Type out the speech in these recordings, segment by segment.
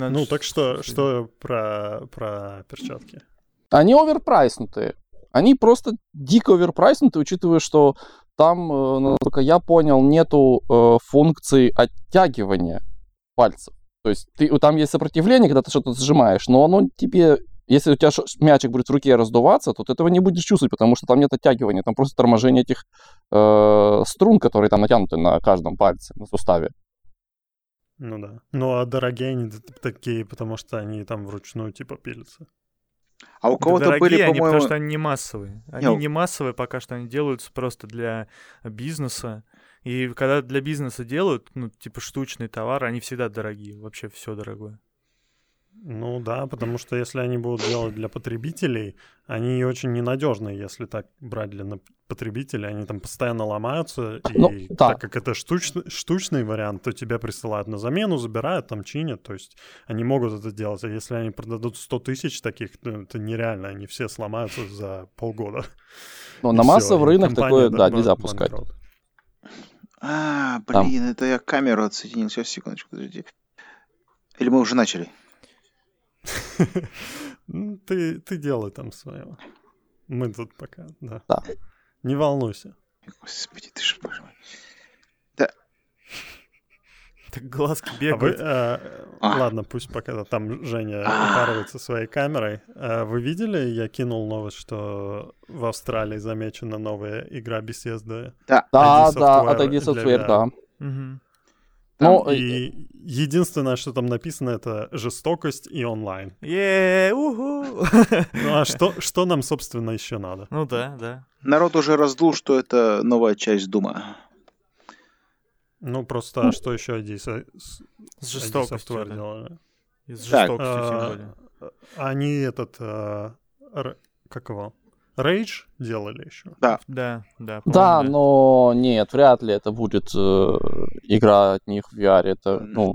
Ну, так что, что про, про перчатки? Они оверпрайснутые. Они просто дико оверпрайснуты, учитывая, что там, э, насколько я понял, нету э, функции оттягивания пальцев. То есть ты, там есть сопротивление, когда ты что-то сжимаешь, но оно тебе, если у тебя мячик будет в руке раздуваться, то ты этого не будешь чувствовать, потому что там нет оттягивания, там просто торможение этих э, струн, которые там натянуты на каждом пальце, на суставе. Ну да. Ну а дорогие они такие, потому что они там вручную типа пилятся. А у кого-то да были, они, потому что они не массовые. Они не, не массовые, пока что они делаются просто для бизнеса. И когда для бизнеса делают, ну, типа штучный товар, они всегда дорогие. Вообще все дорогое. Ну да, потому что если они будут делать для потребителей, они очень ненадежные, если так брать для потребителей. Они там постоянно ломаются, ну, и да. так как это штучный, штучный вариант, то тебя присылают на замену, забирают, там чинят. То есть они могут это делать. А если они продадут 100 тысяч таких, то это нереально. Они все сломаются за полгода. Ну, на массовый рынок такое, да, нельзя пускать. А, блин, там. это я камеру отсоединил. Сейчас, секундочку, подожди. Или мы уже начали? Ты, ты делай там свое. Мы тут пока, да. Да. Не волнуйся. Господи, ты же, боже мой. Да. Так глазки бегают. А вы, а, а. Ладно, пусть пока там Женя а. упарывается своей камерой. А вы видели, я кинул новость, что в Австралии замечена новая игра Bethesda? Да, да, да, от ID Software, да. Угу. Ну, и единственное, что там написано, это жестокость и онлайн. е уху! Ну а что, что нам, собственно, еще надо? Ну да, да. Народ уже раздул, что это новая часть Дума. Ну просто, а что еще ID, с, с жестокостью да. делали? И с жестокостью, тем а, более. Они этот, а, как его, Rage делали еще. Да. Да, да. Да, но нет, вряд ли это будет э, игра от них в VR. Это, ну...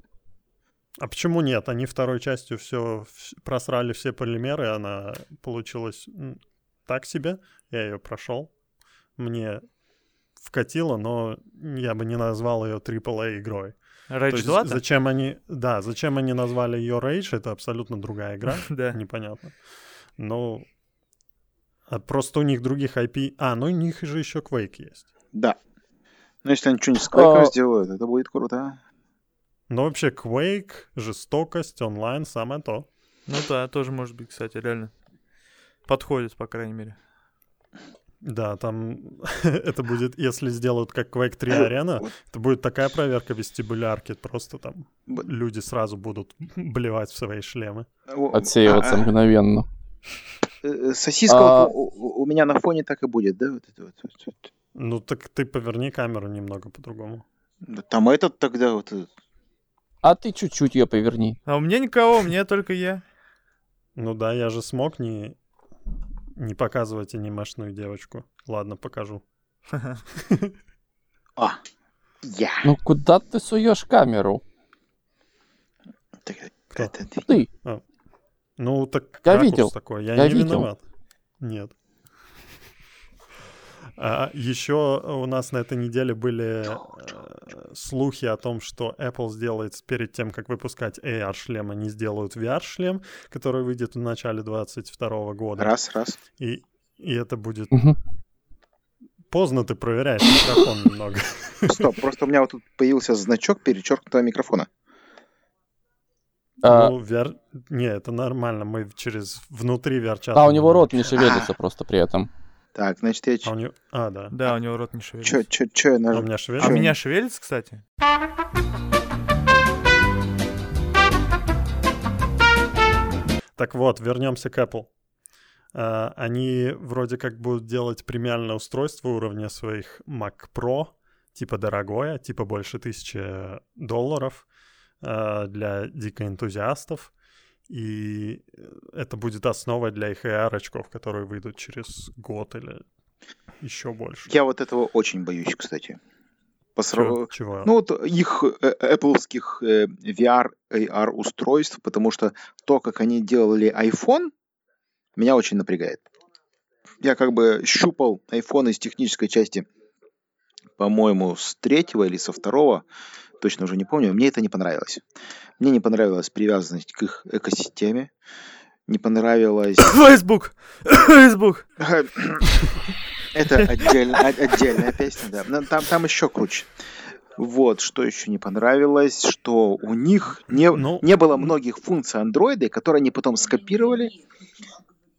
А почему нет? Они второй частью все просрали все полимеры, она получилась так себе. Я ее прошел. Мне вкатило, но я бы не назвал ее AAA игрой. Rage 2? Зачем они, да, зачем они назвали ее Rage? Это абсолютно другая игра. да. Непонятно. Ну, а просто у них других IP... А, ну у них же еще Quake есть. Да. Но если они что-нибудь с Quake а... сделают, это будет круто. Ну вообще Quake, жестокость, онлайн, самое то. Ну да, тоже может быть, кстати, реально. Подходит, по крайней мере. Да, там это будет, если сделают как Quake 3 арена, это будет такая проверка вестибулярки, просто там люди сразу будут блевать в свои шлемы. Отсеиваться а, а. мгновенно. Э, э, сосиска а... вот у, у меня на фоне так и будет, да? Вот это вот, вот. Ну так ты поверни камеру немного по-другому. Там этот тогда вот. Э, а ты чуть-чуть ее поверни. А у меня никого, у меня только я. Ну да, я же смог не, не показывать анимешную девочку. Ладно, покажу. А, я. Ну куда ты суешь камеру? Кто? Это ты. Ты. Ну, так я видел. такой. Я, я не видел. виноват. Нет. А, еще у нас на этой неделе были э, слухи о том, что Apple сделает перед тем, как выпускать AR-шлем, они сделают VR-шлем, который выйдет в начале 2022 года. Раз, раз. И, и это будет... Угу. Поздно ты проверяешь микрофон немного. Стоп, просто у меня вот тут появился значок перечеркнутого микрофона. А... Ну, VR... Не, это нормально, мы через внутри VR-чата... А, у него рот не шевелится просто при этом. Так, значит, я... А, у него... а да. Да, у него рот не шевелится. Чё, чё, чё я нажал? А у меня шевелится? А у меня шевелится, кстати? Так вот, вернемся к Apple. Uh, они вроде как будут делать премиальное устройство уровня своих Mac Pro, типа дорогое, типа больше тысячи долларов, для дико энтузиастов. И это будет основой для их AR-очков, которые выйдут через год или еще больше. Я вот этого очень боюсь, кстати. По сравнению... Чего? Ну вот их э, Apple э, VR, AR устройств, потому что то, как они делали iPhone, меня очень напрягает. Я как бы щупал iPhone из технической части, по-моему, с третьего или со второго точно уже не помню, мне это не понравилось. Мне не понравилась привязанность к их экосистеме, не понравилось... Facebook! Facebook! Это отдельно, отдельная песня, да. Но там, там еще круче. Вот, что еще не понравилось, что у них не, ну, не было многих функций андроида, которые они потом скопировали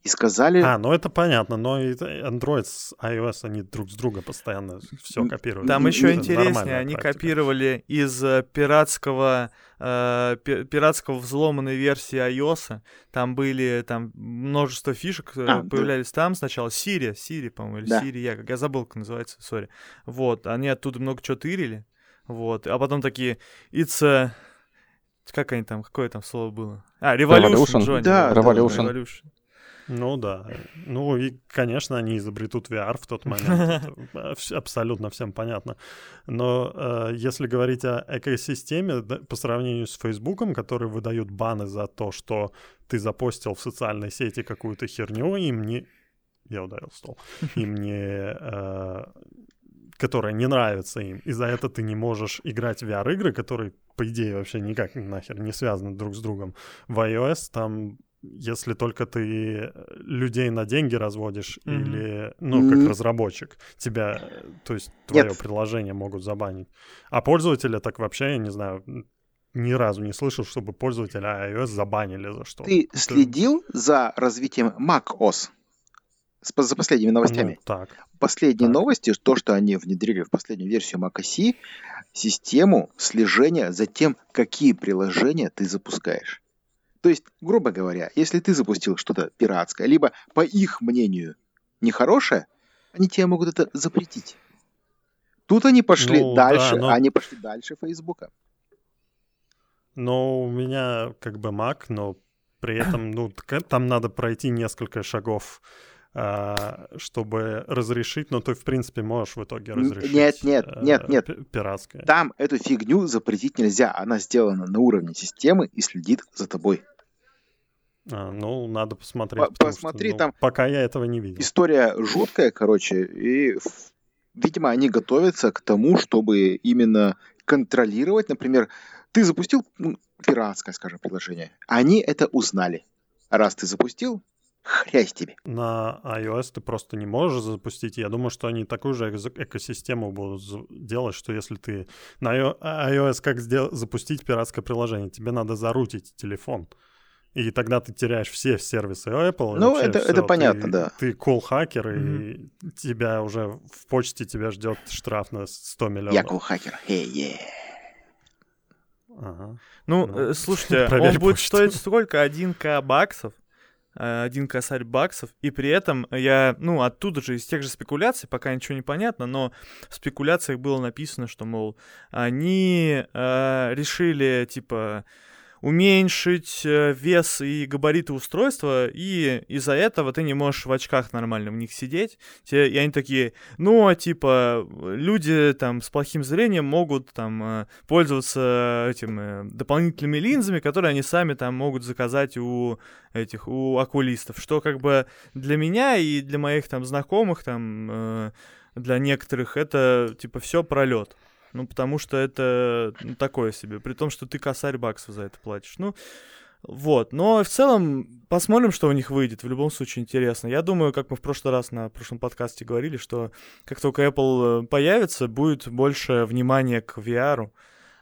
и сказали... А, ну это понятно, но и Android с iOS, они друг с друга постоянно все копируют. Там еще интереснее, они практика. копировали из э, пиратского, э, пиратского взломанной версии iOS, там были там множество фишек, э, а, появлялись да. там сначала, Siri, Siri, по-моему, или да. Siri, я, я забыл, как называется, сори. Вот, они оттуда много чего тырили, вот, а потом такие, it's a... Как они там, какое там слово было? А, Revolution, Revolution. Джонни. Да, Revolution. Revolution. Ну да. Ну и, конечно, они изобретут VR в тот момент. абсолютно всем понятно. Но э, если говорить о экосистеме, да, по сравнению с Фейсбуком, который выдают баны за то, что ты запостил в социальной сети какую-то херню, им не... Я ударил стол. Им не... Э, которая не нравится им. И за это ты не можешь играть в VR-игры, которые, по идее, вообще никак нахер не связаны друг с другом. В iOS там если только ты э, людей на деньги разводишь mm-hmm. или, ну, mm-hmm. как разработчик, тебя, то есть твое Нет. приложение могут забанить. А пользователя так вообще, я не знаю, ни разу не слышал, чтобы пользователя iOS забанили за что. Ты Это... следил за развитием macOS? За последними новостями. Ну, так. Последние так. новости, то, что они внедрили в последнюю версию macOS, систему слежения за тем, какие приложения ты запускаешь. То есть, грубо говоря, если ты запустил что-то пиратское, либо, по их мнению, нехорошее, они тебе могут это запретить. Тут они пошли ну, дальше, да, но... они пошли дальше Фейсбука. Но у меня как бы Mac, но при этом, ну, там надо пройти несколько шагов, а, чтобы разрешить, но ты, в принципе, можешь в итоге разрешить. Нет, нет, э, нет, нет. Пиратское. Там эту фигню запретить нельзя. Она сделана на уровне системы и следит за тобой. А, ну, надо посмотреть. Посмотри, что, ну, там... Пока я этого не видел. История жуткая, короче, и, видимо, они готовятся к тому, чтобы именно контролировать, например, ты запустил ну, пиратское, скажем, приложение, они это узнали. Раз ты запустил, хрясь тебе. На iOS ты просто не можешь запустить. Я думаю, что они такую же экосистему будут делать, что если ты на iOS как запустить пиратское приложение, тебе надо зарутить телефон. И тогда ты теряешь все сервисы Apple. Ну, это, все. это понятно, ты, да. Ты кул-хакер, mm-hmm. и тебя уже в почте тебя ждет штраф на 100 миллионов. Я кул-хакер. Hey, yeah. Ага. Ну, ну, э, слушайте, он будет почту. стоить сколько? 1к баксов? Э, один косарь баксов, и при этом я, ну, оттуда же, из тех же спекуляций, пока ничего не понятно, но в спекуляциях было написано, что, мол, они э, решили, типа, уменьшить э, вес и габариты устройства, и из-за этого ты не можешь в очках нормально в них сидеть. И они такие, ну, а типа, люди там с плохим зрением могут там э, пользоваться этим э, дополнительными линзами, которые они сами там могут заказать у этих, у окулистов, что как бы для меня и для моих там знакомых там для некоторых это типа все пролет. Ну, потому что это ну, такое себе. При том, что ты косарь баксов за это платишь. Ну, вот. Но в целом посмотрим, что у них выйдет. В любом случае интересно. Я думаю, как мы в прошлый раз на прошлом подкасте говорили, что как только Apple э, появится, будет больше внимания к VR.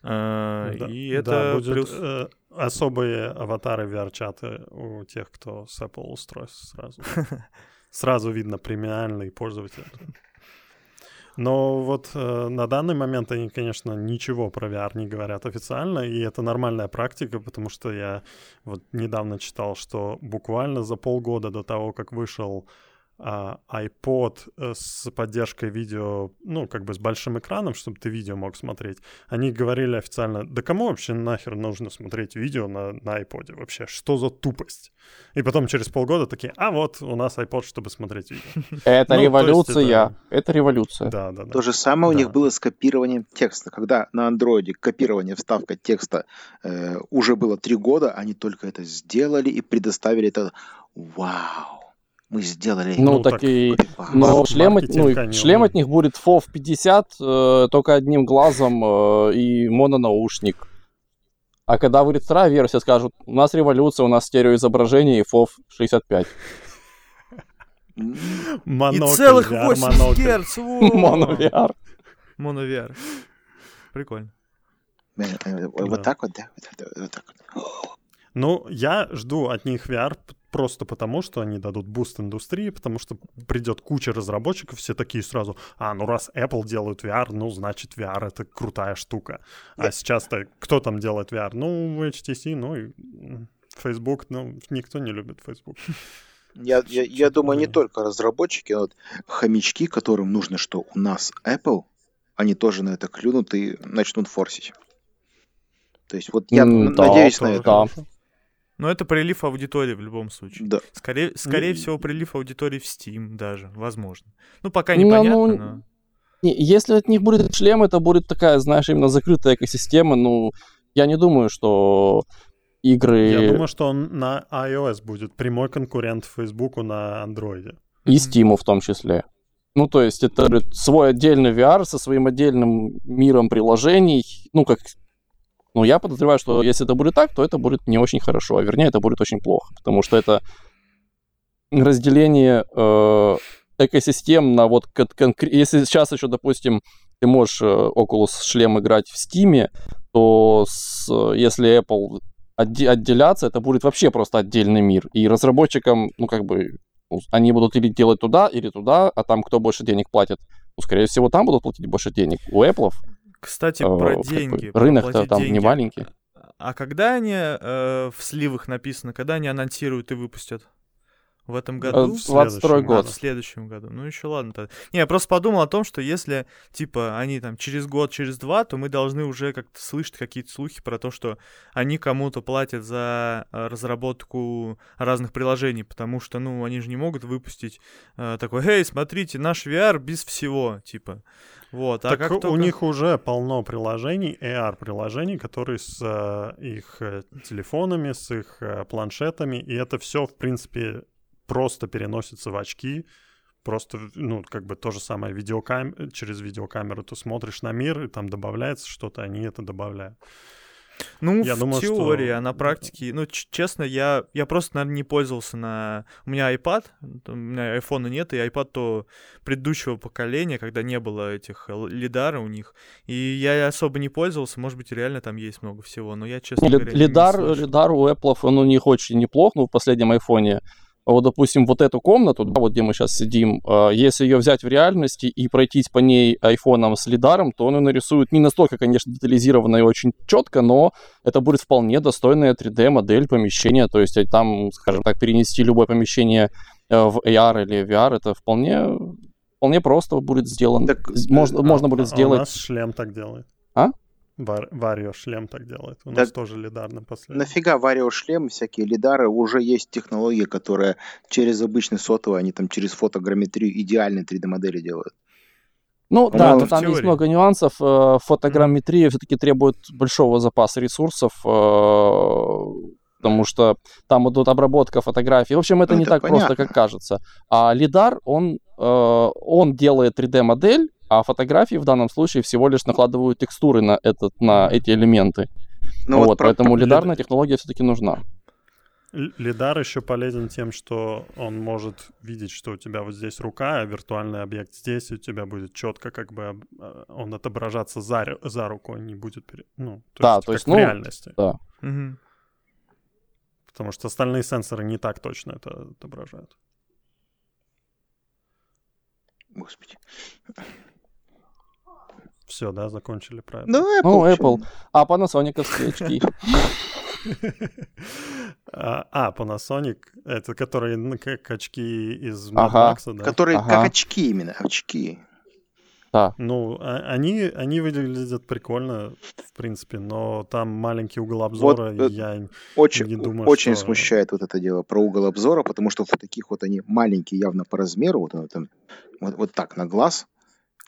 Э, да, и это да, будет плюс... э, особые аватары VR-чаты у тех, кто с Apple устройств сразу. Сразу видно премиальный пользователь. Но вот э, на данный момент они, конечно, ничего про VR не говорят официально, и это нормальная практика, потому что я вот недавно читал, что буквально за полгода до того, как вышел iPod э, с поддержкой видео, ну, как бы с большим экраном, чтобы ты видео мог смотреть, они говорили официально, да кому вообще нахер нужно смотреть видео на, на iPod вообще? Что за тупость? И потом через полгода такие, а вот у нас iPod, чтобы смотреть видео. Это ну, революция. Это... революция. Да, да, да. То же самое у них было с копированием текста. Когда на андроиде копирование, вставка текста э, уже было три года, они только это сделали и предоставили это. Вау! Мы сделали... Ну, ну так, так и... Но шлем, от, ну, шлем от них будет FOV 50, э, только одним глазом э, и мононаушник. А когда выйдет вторая версия, скажут, у нас революция, у нас стереоизображение и FOV 65. Монокль, и целых 80 герц. Моно VR. Моно VR. Прикольно. Э, э, вот так вот, да? Вот так вот. Ну, я жду от них VR просто потому, что они дадут boost индустрии, потому что придет куча разработчиков, все такие сразу, а, ну раз Apple делают VR, ну, значит, VR — это крутая штука. А сейчас-то кто там делает VR? Ну, HTC, ну, и Facebook, ну, никто не любит Facebook. Я, я, я думаю, не только разработчики, а вот хомячки, которым нужно, что у нас Apple, они тоже на это клюнут и начнут форсить. То есть вот я mm, надеюсь да, на это. Да. Но это прилив аудитории в любом случае. Да. Скорее, скорее ну, всего, прилив аудитории в Steam даже, возможно. Ну, пока ну, непонятно, ну, но... Если от них будет шлем, это будет такая, знаешь, именно закрытая экосистема. Ну, я не думаю, что игры... Я думаю, что он на iOS будет прямой конкурент Facebook на Android. И Steam в том числе. Ну, то есть это свой отдельный VR со своим отдельным миром приложений. Ну, как но я подозреваю, что если это будет так, то это будет не очень хорошо, а вернее, это будет очень плохо, потому что это разделение э, экосистем на вот конкретно... Если сейчас еще, допустим, ты можешь э, Oculus шлем играть в Steam, то с, если Apple отде- отделяться, это будет вообще просто отдельный мир. И разработчикам, ну, как бы, ну, они будут или делать туда, или туда, а там кто больше денег платит, ну, скорее всего, там будут платить больше денег. У Apple кстати, э, про деньги. Рынок-то там деньги. не маленький. А когда они э, в сливах написано, когда они анонсируют и выпустят? В этом году? В 22 год. А, в следующем году. Ну, еще ладно. -то. Не, я просто подумал о том, что если, типа, они там через год, через два, то мы должны уже как-то слышать какие-то слухи про то, что они кому-то платят за э, разработку разных приложений, потому что, ну, они же не могут выпустить э, такой, эй, смотрите, наш VR без всего, типа. Вот, а так как у только... них уже полно приложений, AR-приложений, которые с э, их э, телефонами, с их э, планшетами, и это все, в принципе, просто переносится в очки. Просто, ну, как бы то же самое видеокам... через видеокамеру ты смотришь на мир, и там добавляется что-то, они это добавляют. Ну, я в думаю, теории, что... а на практике, ну, честно, я, я просто, наверное, не пользовался на... У меня iPad, у меня iPhone нет, и iPad то предыдущего поколения, когда не было этих лидара у них, и я особо не пользовался, может быть, реально там есть много всего, но я, честно Ли, говоря, лидар, лидар у Apple, он у них очень неплох, ну, в последнем iPhone вот, допустим, вот эту комнату, да, вот где мы сейчас сидим, э, если ее взять в реальности и пройтись по ней айфоном с лидаром, то он ее нарисует не настолько, конечно, детализированно и очень четко, но это будет вполне достойная 3D-модель помещения, то есть там, скажем так, перенести любое помещение э, в AR или VR, это вполне, вполне просто будет сделано. Так, можно, а, можно будет сделать... А у нас шлем так делает. А? Вар, Варио шлем так делает. У нас тоже лидар на последнем. Нафига Варио шлем, всякие лидары, уже есть технология, которая через обычный сотовый, они там через фотограмметрию идеальные 3D-модели делают. Ну по да, но там теории. есть много нюансов. Э, фотограмметрия все-таки требует большого запаса ресурсов, э, потому что там идут обработка фотографий. В общем, это ну, не это так понятно. просто, как кажется. А лидар, он, э, он делает 3D-модель, а фотографии в данном случае всего лишь накладывают текстуры на, этот, на эти элементы. Ну, вот, вот поэтому лидарная технология все-таки нужна. Лидар еще полезен тем, что он может видеть, что у тебя вот здесь рука, а виртуальный объект здесь, и у тебя будет четко как бы а, он отображаться за, за рукой, не будет, ну, то да, есть, то есть, ну, в реальности. Да. Угу. Потому что остальные сенсоры не так точно это отображают. Господи. Все, да, закончили правильно. Ну, Apple. Ну, Apple. А Panasonic очки. А, а, Panasonic, это которые как очки из. Max, да? Которые как очки именно, очки. Да. Ну, а, они, они выглядят прикольно, в принципе, но там маленький угол обзора, вот, я очень, не думаю, Очень что... смущает вот это дело про угол обзора, потому что вот таких вот они маленькие явно по размеру, вот, вот, вот, вот так на глаз,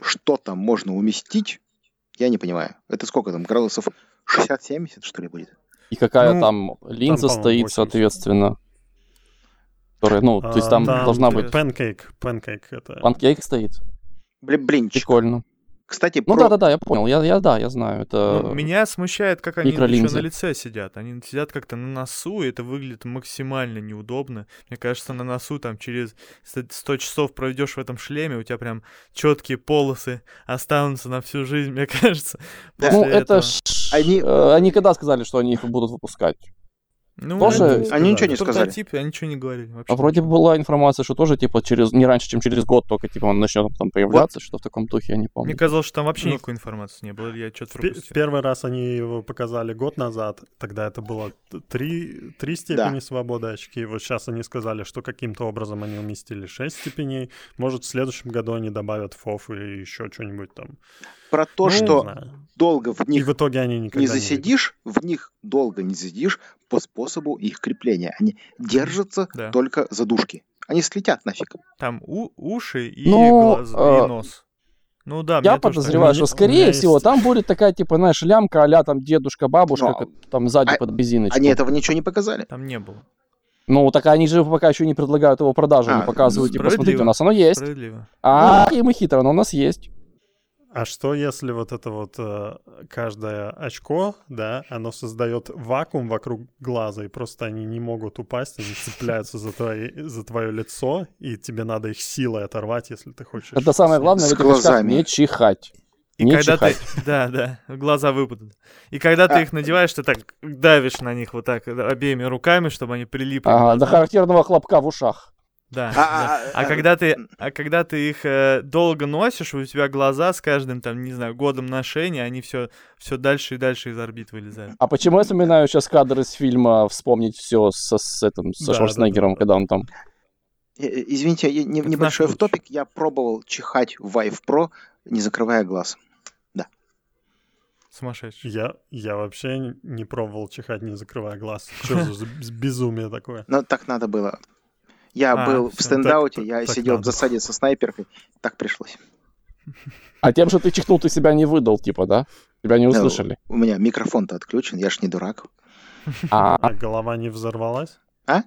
что там можно уместить, я не понимаю. Это сколько там, градусов 60-70, что ли, будет? И какая ну, там линза там, стоит, 80. соответственно. Которая, ну, то есть там, А, должна там быть... Pancake, pancake это... Панкейк стоит. Блин, блинчик. Прикольно. Кстати, Ну про- да-да-да, я понял. Я, я, да, я знаю. Это... Ну, меня смущает, как они еще на лице сидят. Они сидят как-то на носу, и это выглядит максимально неудобно. Мне кажется, на носу там через 100 часов проведешь в этом шлеме, у тебя прям четкие полосы останутся на всю жизнь, мне кажется. Да. Ну, это этого. ж... Они- э, Они когда сказали, что они их будут выпускать? Ну, тоже- это- Они ничего не сказали. прототип, они ничего не говорили. Вообще А вроде была информация, что тоже, типа, через не раньше, чем через год только, типа, он начнет там появляться, что в таком духе, я не помню. Мне казалось, что там вообще Ну, никакой информации не было, я что-то В пропустил. первый раз они его показали год назад, тогда это было три, три степени свободы очки. Вот сейчас они сказали, что каким-то образом они уместили 6 степеней. Может, в следующем году они добавят ФОФ или еще что-нибудь там. Про то, Ну, не что знаю. долго в И них в итоге они не засидишь, в них долго не засидишь по способу их крепления. Они держатся Да. только задушки. Они слетят нафиг. Там у- уши и Ну, глаза, э, и нос. Ну да, Я так подозреваю, У что, скорее меня всего, есть- там будет такая, типа, знаешь, лямка а там дедушка, бабушка, Ну, как там сзади а- под бензиночку. Они этого ничего не показали. Там не было. Ну, так они же пока еще не предлагают его продажу, А, не показывают, типа, смотрите, у нас оно есть. Справедливо. А, и мы хитро, но у нас есть. А что если вот это вот э, каждое очко, да, оно создает вакуум вокруг глаза, и просто они не могут упасть, они цепляются за, твои, за твое лицо, и тебе надо их силой оторвать, если ты хочешь. Это самое главное С в этих очках глазами. не чихать. И Не когда чихать. ты... Да, да, глаза выпадут. И когда ты А. их надеваешь, ты так давишь на них вот так обеими руками, чтобы они прилипли. Ага, до характерного хлопка в ушах. Да, А, да. а, А а, когда ты, а когда ты их э, долго носишь, у тебя глаза с каждым там, не знаю, годом ношения, они все, все дальше и дальше из орбит вылезают. А почему я вспоминаю сейчас кадр из фильма «Вспомнить все со, с этим, со Да, Шварценеггером, да, да. когда он там... э, э, Извините, я- не- Это небольшой наш топик. Я пробовал чихать в Vive Pro, не закрывая глаз. Сумасшедший. Я, я вообще не пробовал чихать, не закрывая глаз. Что за безумие такое? Но так надо было. Я А, был в всё, стендауте, так- я так сидел в надо. засаде со снайперкой. Так пришлось. А тем, что ты чихнул, ты себя не выдал, типа, да? Тебя не Ну, услышали. У меня микрофон-то отключен, я ж не дурак. А, А голова не взорвалась? А?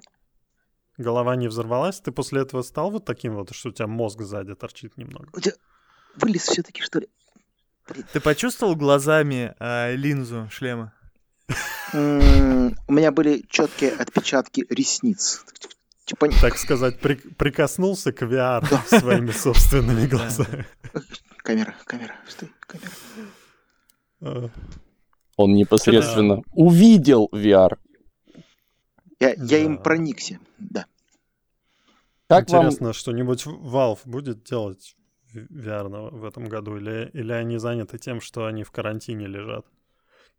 Голова не взорвалась? Ты после этого стал вот таким вот, что у тебя мозг сзади торчит немного? У тебя вылез все-таки, что ли? Ты почувствовал глазами э, линзу шлема? У меня были четкие отпечатки ресниц. Типа, Так сказать, при- прикоснулся к VR своими собственными глазами. камера, камера, стой, камера. Э, он непосредственно увидел VR. Я, я им проникся, да. Как вам... Интересно, что-нибудь Valve будет делать VR в этом году? Или, или они заняты тем, что они в карантине лежат?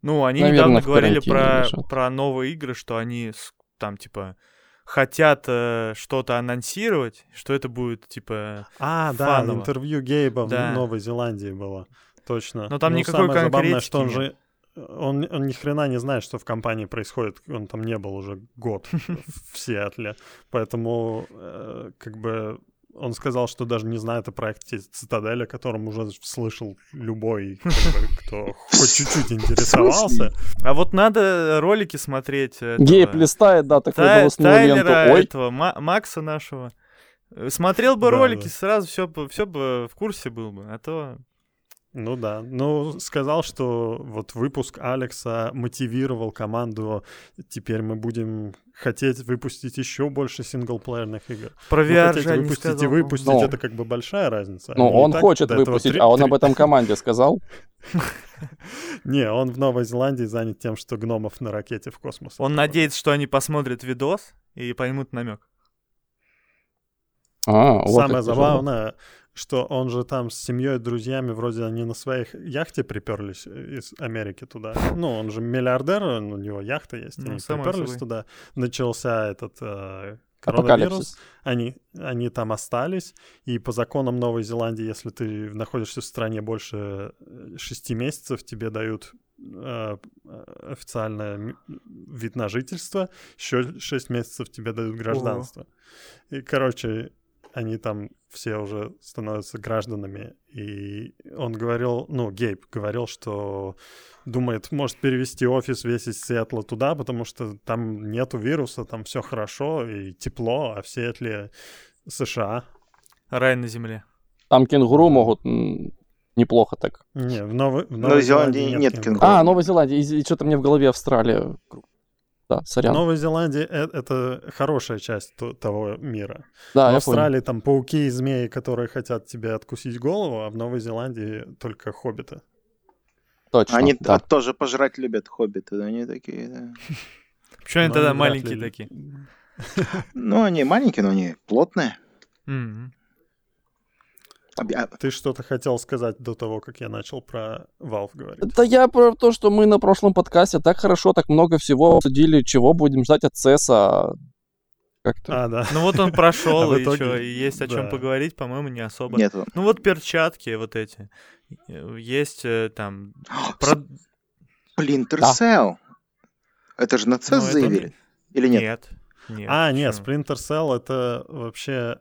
Ну, они Наверно, недавно говорили про, лежат. про новые игры, что они там, типа, хотят э, что-то анонсировать, что это будет, типа... А, да, Фаново. интервью Гейба Да. в Новой Зеландии было. Точно. Но там Ну, никакой самое забавное, что он же он, он ни хрена не знает, что в компании происходит. Он там не был уже год в Сиэтле. Поэтому, э, как бы, он сказал, что даже не знает о проекте Цитадель, о котором уже слышал любой, как бы, кто хоть чуть-чуть интересовался. А вот надо ролики смотреть. этого Гейб листает, да, такую Тай- новостную ленту. Ой, этого, Ма- Макса нашего. Э, Смотрел бы Да, ролики, да. сразу все бы, все бы в курсе был бы. А то Ну да. Ну, сказал, что вот выпуск Алекса мотивировал команду. Теперь мы будем хотеть выпустить еще больше синглплеерных игр. про Ну, VR жаль не выпустить и сказал. выпустить, Ну. это как бы большая разница. ну, и он так хочет выпустить, три- а он три- об этом команде сказал. Не, он в Новой Зеландии занят тем, что гномов на ракете в космос. Он надеется, что они посмотрят видос и поймут намек. А, вот Самое забавное, что он же там с семьей, друзьями, вроде они на своих яхте приперлись из Америки туда. Ну, он же миллиардер, у него яхта есть, Ну, они приперлись собой. туда. Начался этот э, коронавирус. Они, они там остались, и по законам Новой Зеландии, если ты находишься в стране больше э, шести месяцев, тебе дают э, официальный вид на жительство, еще шесть месяцев тебе дают гражданство. И, короче, они там все уже становятся гражданами. И он говорил, ну, Гейб говорил, что думает, может перевести офис весь из Сиэтла туда, потому что там нету вируса, там все хорошо и тепло, а в Сиэтле США. Рай на земле. Там кенгуру могут неплохо так. Не, в, Новой, в Новой Зеландии нет, нет кенгуру. А, Новая Зеландия, и, и что-то мне в голове Австралия. Да, сорян. Новая Зеландия это, это хорошая часть того мира. Да, в Австралии там пауки и змеи, которые хотят тебе откусить голову, а в Новой Зеландии только хоббиты. Точно. Они да. тоже пожрать любят хоббиты, они такие, да. Почему они тогда маленькие такие? Ну, они маленькие, но они плотные. Ты что-то хотел сказать до того, как я начал про Valve говорить? Да я про то, что мы на прошлом подкасте так хорошо, так много всего обсудили, чего будем ждать от CES, как-то. А, да. Ну вот он прошел, а и что, есть о чем поговорить, по-моему, не особо. Нет. Ну вот перчатки вот эти. Есть э, там... Splinter Cell. Это же на CES заявили? Или нет? Нет. Нет, а, нет, Splinter Cell это вообще...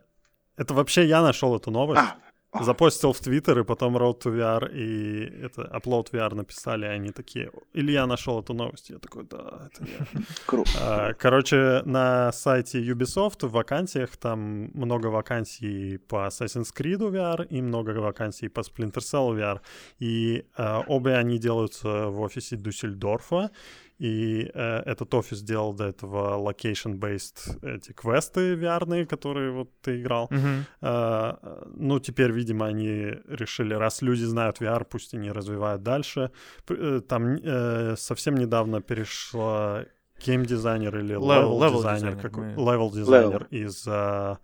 Это вообще я нашел эту новость. А, Запостил в Твиттер, и потом Road to VR и это Upload VR написали, и они такие, Илья нашел эту новость. Я такой, да, это я. Круто. А, короче, на сайте Ubisoft в вакансиях там много вакансий по Assassin's Creed VR и много вакансий по Splinter Cell VR. И а, обе они делаются в офисе Дюссельдорфа. И э, этот офис делал до этого location-based эти квесты VR, которые вот ты играл. Mm-hmm. Э, ну, теперь, видимо, они решили, раз люди знают VR, пусть они развивают дальше. Э, там э, совсем недавно перешла гейм-дизайнер или левел-дизайнер, левел-дизайнер из... Э, э,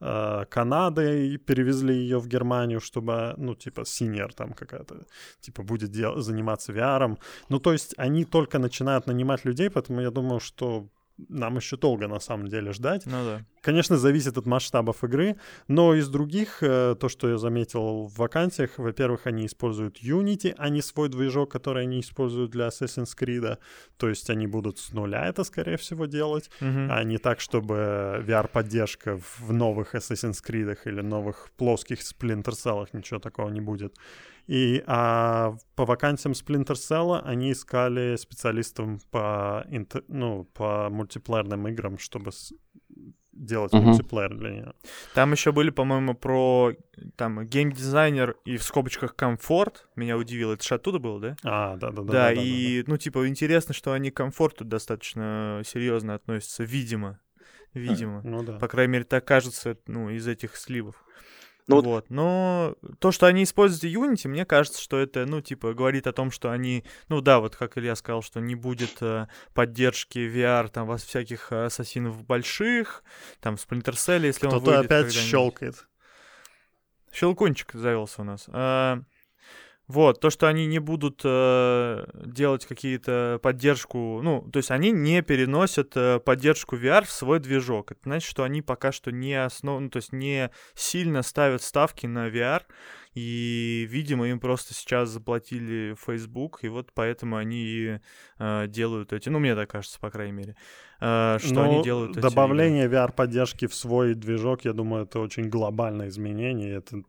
Канады и перевезли ее в Германию, чтобы, ну, типа, senior там какая-то, типа, будет дел- заниматься VR. Ну, то есть они только начинают нанимать людей, поэтому я думаю, что нам еще долго на самом деле ждать. Ну да. Конечно, зависит от масштабов игры, но из других, э, то, что я заметил в вакансиях, во-первых, они используют Unity, а не свой движок, который они используют для Assassin's Creed. То есть они будут с нуля это, скорее всего, делать, mm-hmm. а не так, чтобы VR-поддержка в новых Assassin's Creed или новых плоских Splinter Cell, ничего такого не будет. И а, по вакансиям Splinter Cell они искали специалистов по, интер, ну, по мультиплеерным играм, чтобы с, делать uh-huh. мультиплеер для нее. Там еще были, по-моему, про там геймдизайнер и в скобочках комфорт. Меня удивило. Это же оттуда было, да? А, да, да, да. Да, и, ну, типа, интересно, что они к комфорту достаточно серьезно относятся, видимо. Видимо. Ну да. По крайней мере, так кажется, ну, из этих сливов. Ну, вот. Но то, что они используют Unity, мне кажется, что это, ну, типа, говорит о том, что они, ну да, вот как Илья сказал, что не будет э, поддержки VR там во всяких ассасинов больших, там Splinter Cell, если Кто-то он выйдет опять щелкает. Щелкунчик завелся у нас. Вот, то, что они не будут э, делать какие-то поддержку, ну, то есть они не переносят э, поддержку VR в свой движок. Это значит, что они пока что не основ, ну, то есть не сильно ставят ставки на VR, и, видимо, им просто сейчас заплатили Facebook, и вот поэтому они э, делают эти, ну, мне так кажется, по крайней мере, э, что ну, они делают эти добавление VR-поддержки в свой движок, я думаю, это очень глобальное изменение, это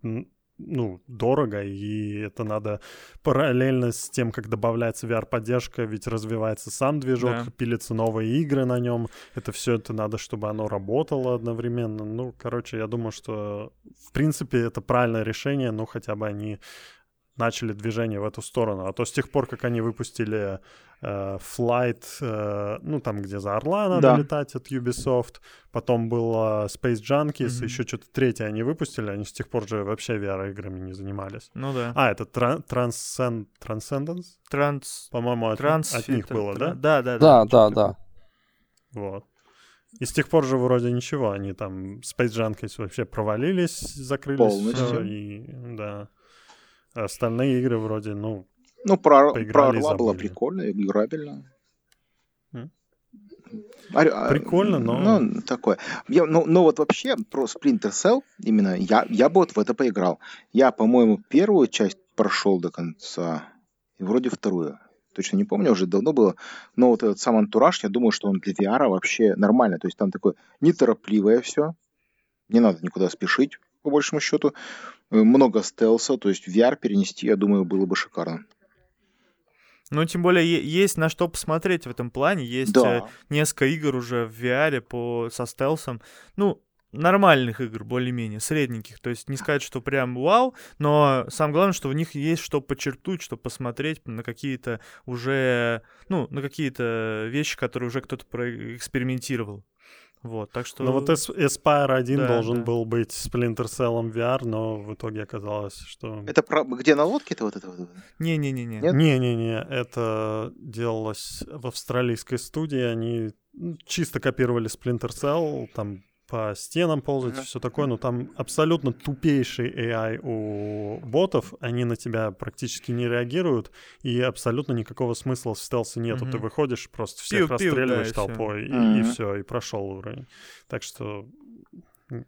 ну, дорого, и это надо параллельно с тем, как добавляется VR-поддержка, ведь развивается сам движок, да. пилятся новые игры на нем, это все это надо, чтобы оно работало одновременно. Ну, короче, я думаю, что в принципе это правильное решение, но хотя бы они начали движение в эту сторону. А то с тех пор, как они выпустили Flight, э, ну там, где за Орла надо да. летать от Ubisoft, потом было Space Junkies, mm-hmm. еще что-то третье они выпустили, они с тех пор же вообще VR-играми не занимались. Ну да. А, это Transcend- Transcendence? Транс... По-моему, от, Трансфит... от них было, да? Да, да, да. Да, да, да. Вот. И с тех пор же вроде ничего, они там Space Junkies вообще провалились, закрылись. Полностью. Все, и, да. А остальные игры вроде, ну, Ну, про, про Орла было прикольно, играбельно. А, Прикольно, но... Ну, такое. Я, ну, ну, вот вообще про Splinter Cell именно я, я бы вот в это поиграл. Я, по-моему, первую часть прошел до конца. И вроде вторую. Точно не помню, уже давно было. Но вот этот сам антураж, я думаю, что он для VR вообще нормально. То есть там такое неторопливое все Не надо никуда спешить, по большему счету. Э, много стелса, то есть VR перенести, я думаю, было бы шикарно. Ну, тем более, есть на что посмотреть в этом плане. Есть да. Э, несколько игр уже в VR по, со стелсом. Ну, нормальных игр, более-менее, средненьких. То есть не сказать, что прям вау, но самое главное, что в них есть что подчеркнуть, что посмотреть на какие-то уже, ну, на какие-то вещи, которые уже кто-то проэкспериментировал. Вот, так что... Ну вот Aspire 1 да, должен да. был быть Splinter Cell VR, но в итоге оказалось, что... Это про... где на лодке-то вот это вот? Не-не-не-не. Не-не-не, это делалось в австралийской студии, они чисто копировали Splinter Cell, там по стенам ползать, mm-hmm. все такое, но там абсолютно тупейший AI у ботов, они на тебя практически не реагируют, и абсолютно никакого смысла в стелсе нету. Mm-hmm. Ты выходишь, просто всех пил, расстреливаешь пил, да, толпой, и, mm-hmm. и все, и прошел уровень. Так что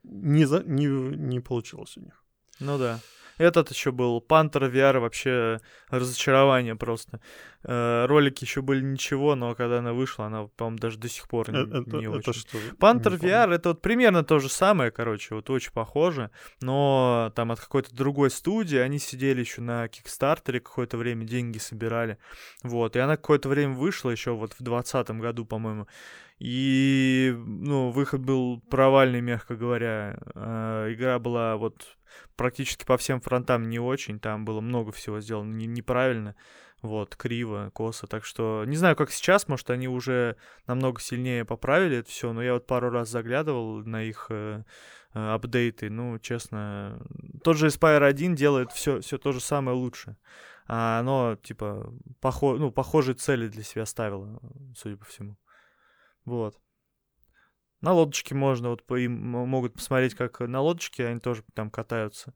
не, за, не, не получилось у них. Ну да. Этот еще был Пантер VR, вообще разочарование просто. Э, ролики еще были ничего, но когда она вышла, она, по-моему, даже до сих пор не, это, не это очень. Что? Пантер VR это вот примерно то же самое, короче, вот очень похоже, но там от какой-то другой студии, они сидели еще на Кикстартере какое-то время, деньги собирали, вот, и она какое-то время вышла еще вот в двадцатом году, по-моему, и, ну, выход был провальный, мягко говоря. Э, игра была вот практически по всем фронтам не очень, там было много всего сделано не, неправильно, вот, криво, косо, так что не знаю, как сейчас, может, они уже намного сильнее поправили это все, но я вот пару раз заглядывал на их э, апдейты, ну, честно, тот же Aspire 1 делает все, все то же самое лучше, а оно, типа, похо ну, похожие цели для себя ставило, судя по всему, вот. На лодочке можно, вот по, им могут посмотреть, как на лодочке они тоже там катаются.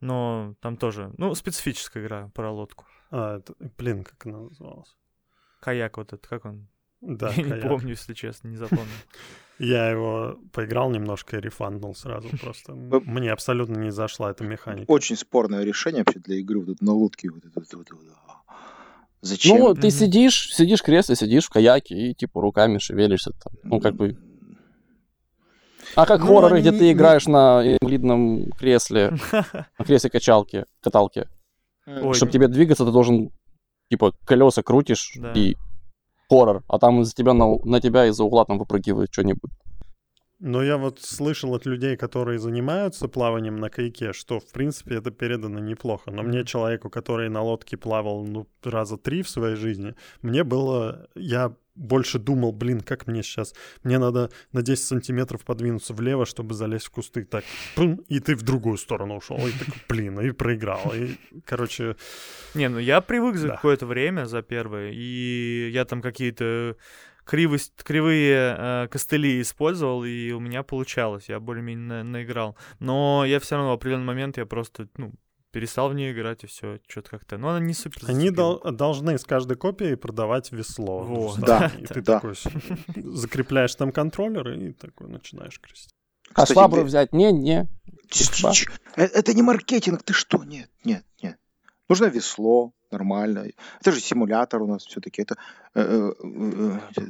Но там тоже, ну, специфическая игра про лодку. А, это, блин, как она называлась? Каяк вот этот, как он? Да, Я каяк. не помню, если честно, не запомнил. Я его поиграл немножко и рефанднул сразу просто. Мне абсолютно не зашла эта механика. Очень спорное решение вообще для игры вот на лодке. Вот это, вот, вот, Зачем? Ну, ты сидишь, сидишь в кресле, сидишь в каяке и типа руками шевелишься там. Ну, как бы а как ну, хорроры, где ты играешь на инвалидном кресле, на кресле качалки, каталке. Чтобы тебе двигаться, ты должен, типа, колеса крутишь и хоррор, а там из-за тебя на, на тебя из-за угла там выпрыгивает что-нибудь. Но я вот слышал от людей, которые занимаются плаванием на кайке, что, в принципе, это передано неплохо. Но мне, человеку, который на лодке плавал, ну, раза три в своей жизни, мне было... Я больше думал, блин, как мне сейчас... Мне надо на 10 сантиметров подвинуться влево, чтобы залезть в кусты. Так, пум, и ты в другую сторону ушел. И такой, блин, и проиграл. И, короче... Не, ну я привык за да. какое-то время, за первое, и я там какие-то кривость, кривые э, костыли использовал, и у меня получалось, я более-менее на, наиграл. Но я все равно в определенный момент я просто, ну, перестал в нее играть, и все, что-то как-то. Но она не супер. Они дол- должны с каждой копией продавать весло. Вот. Да, и ты да. такой закрепляешь там контроллер и такой начинаешь крестить. А швабру взять? Не, не. Э, это не маркетинг, ты что? Нет, нет, нет. Нужно весло, нормально. Это же симулятор у нас все-таки. Это э, э,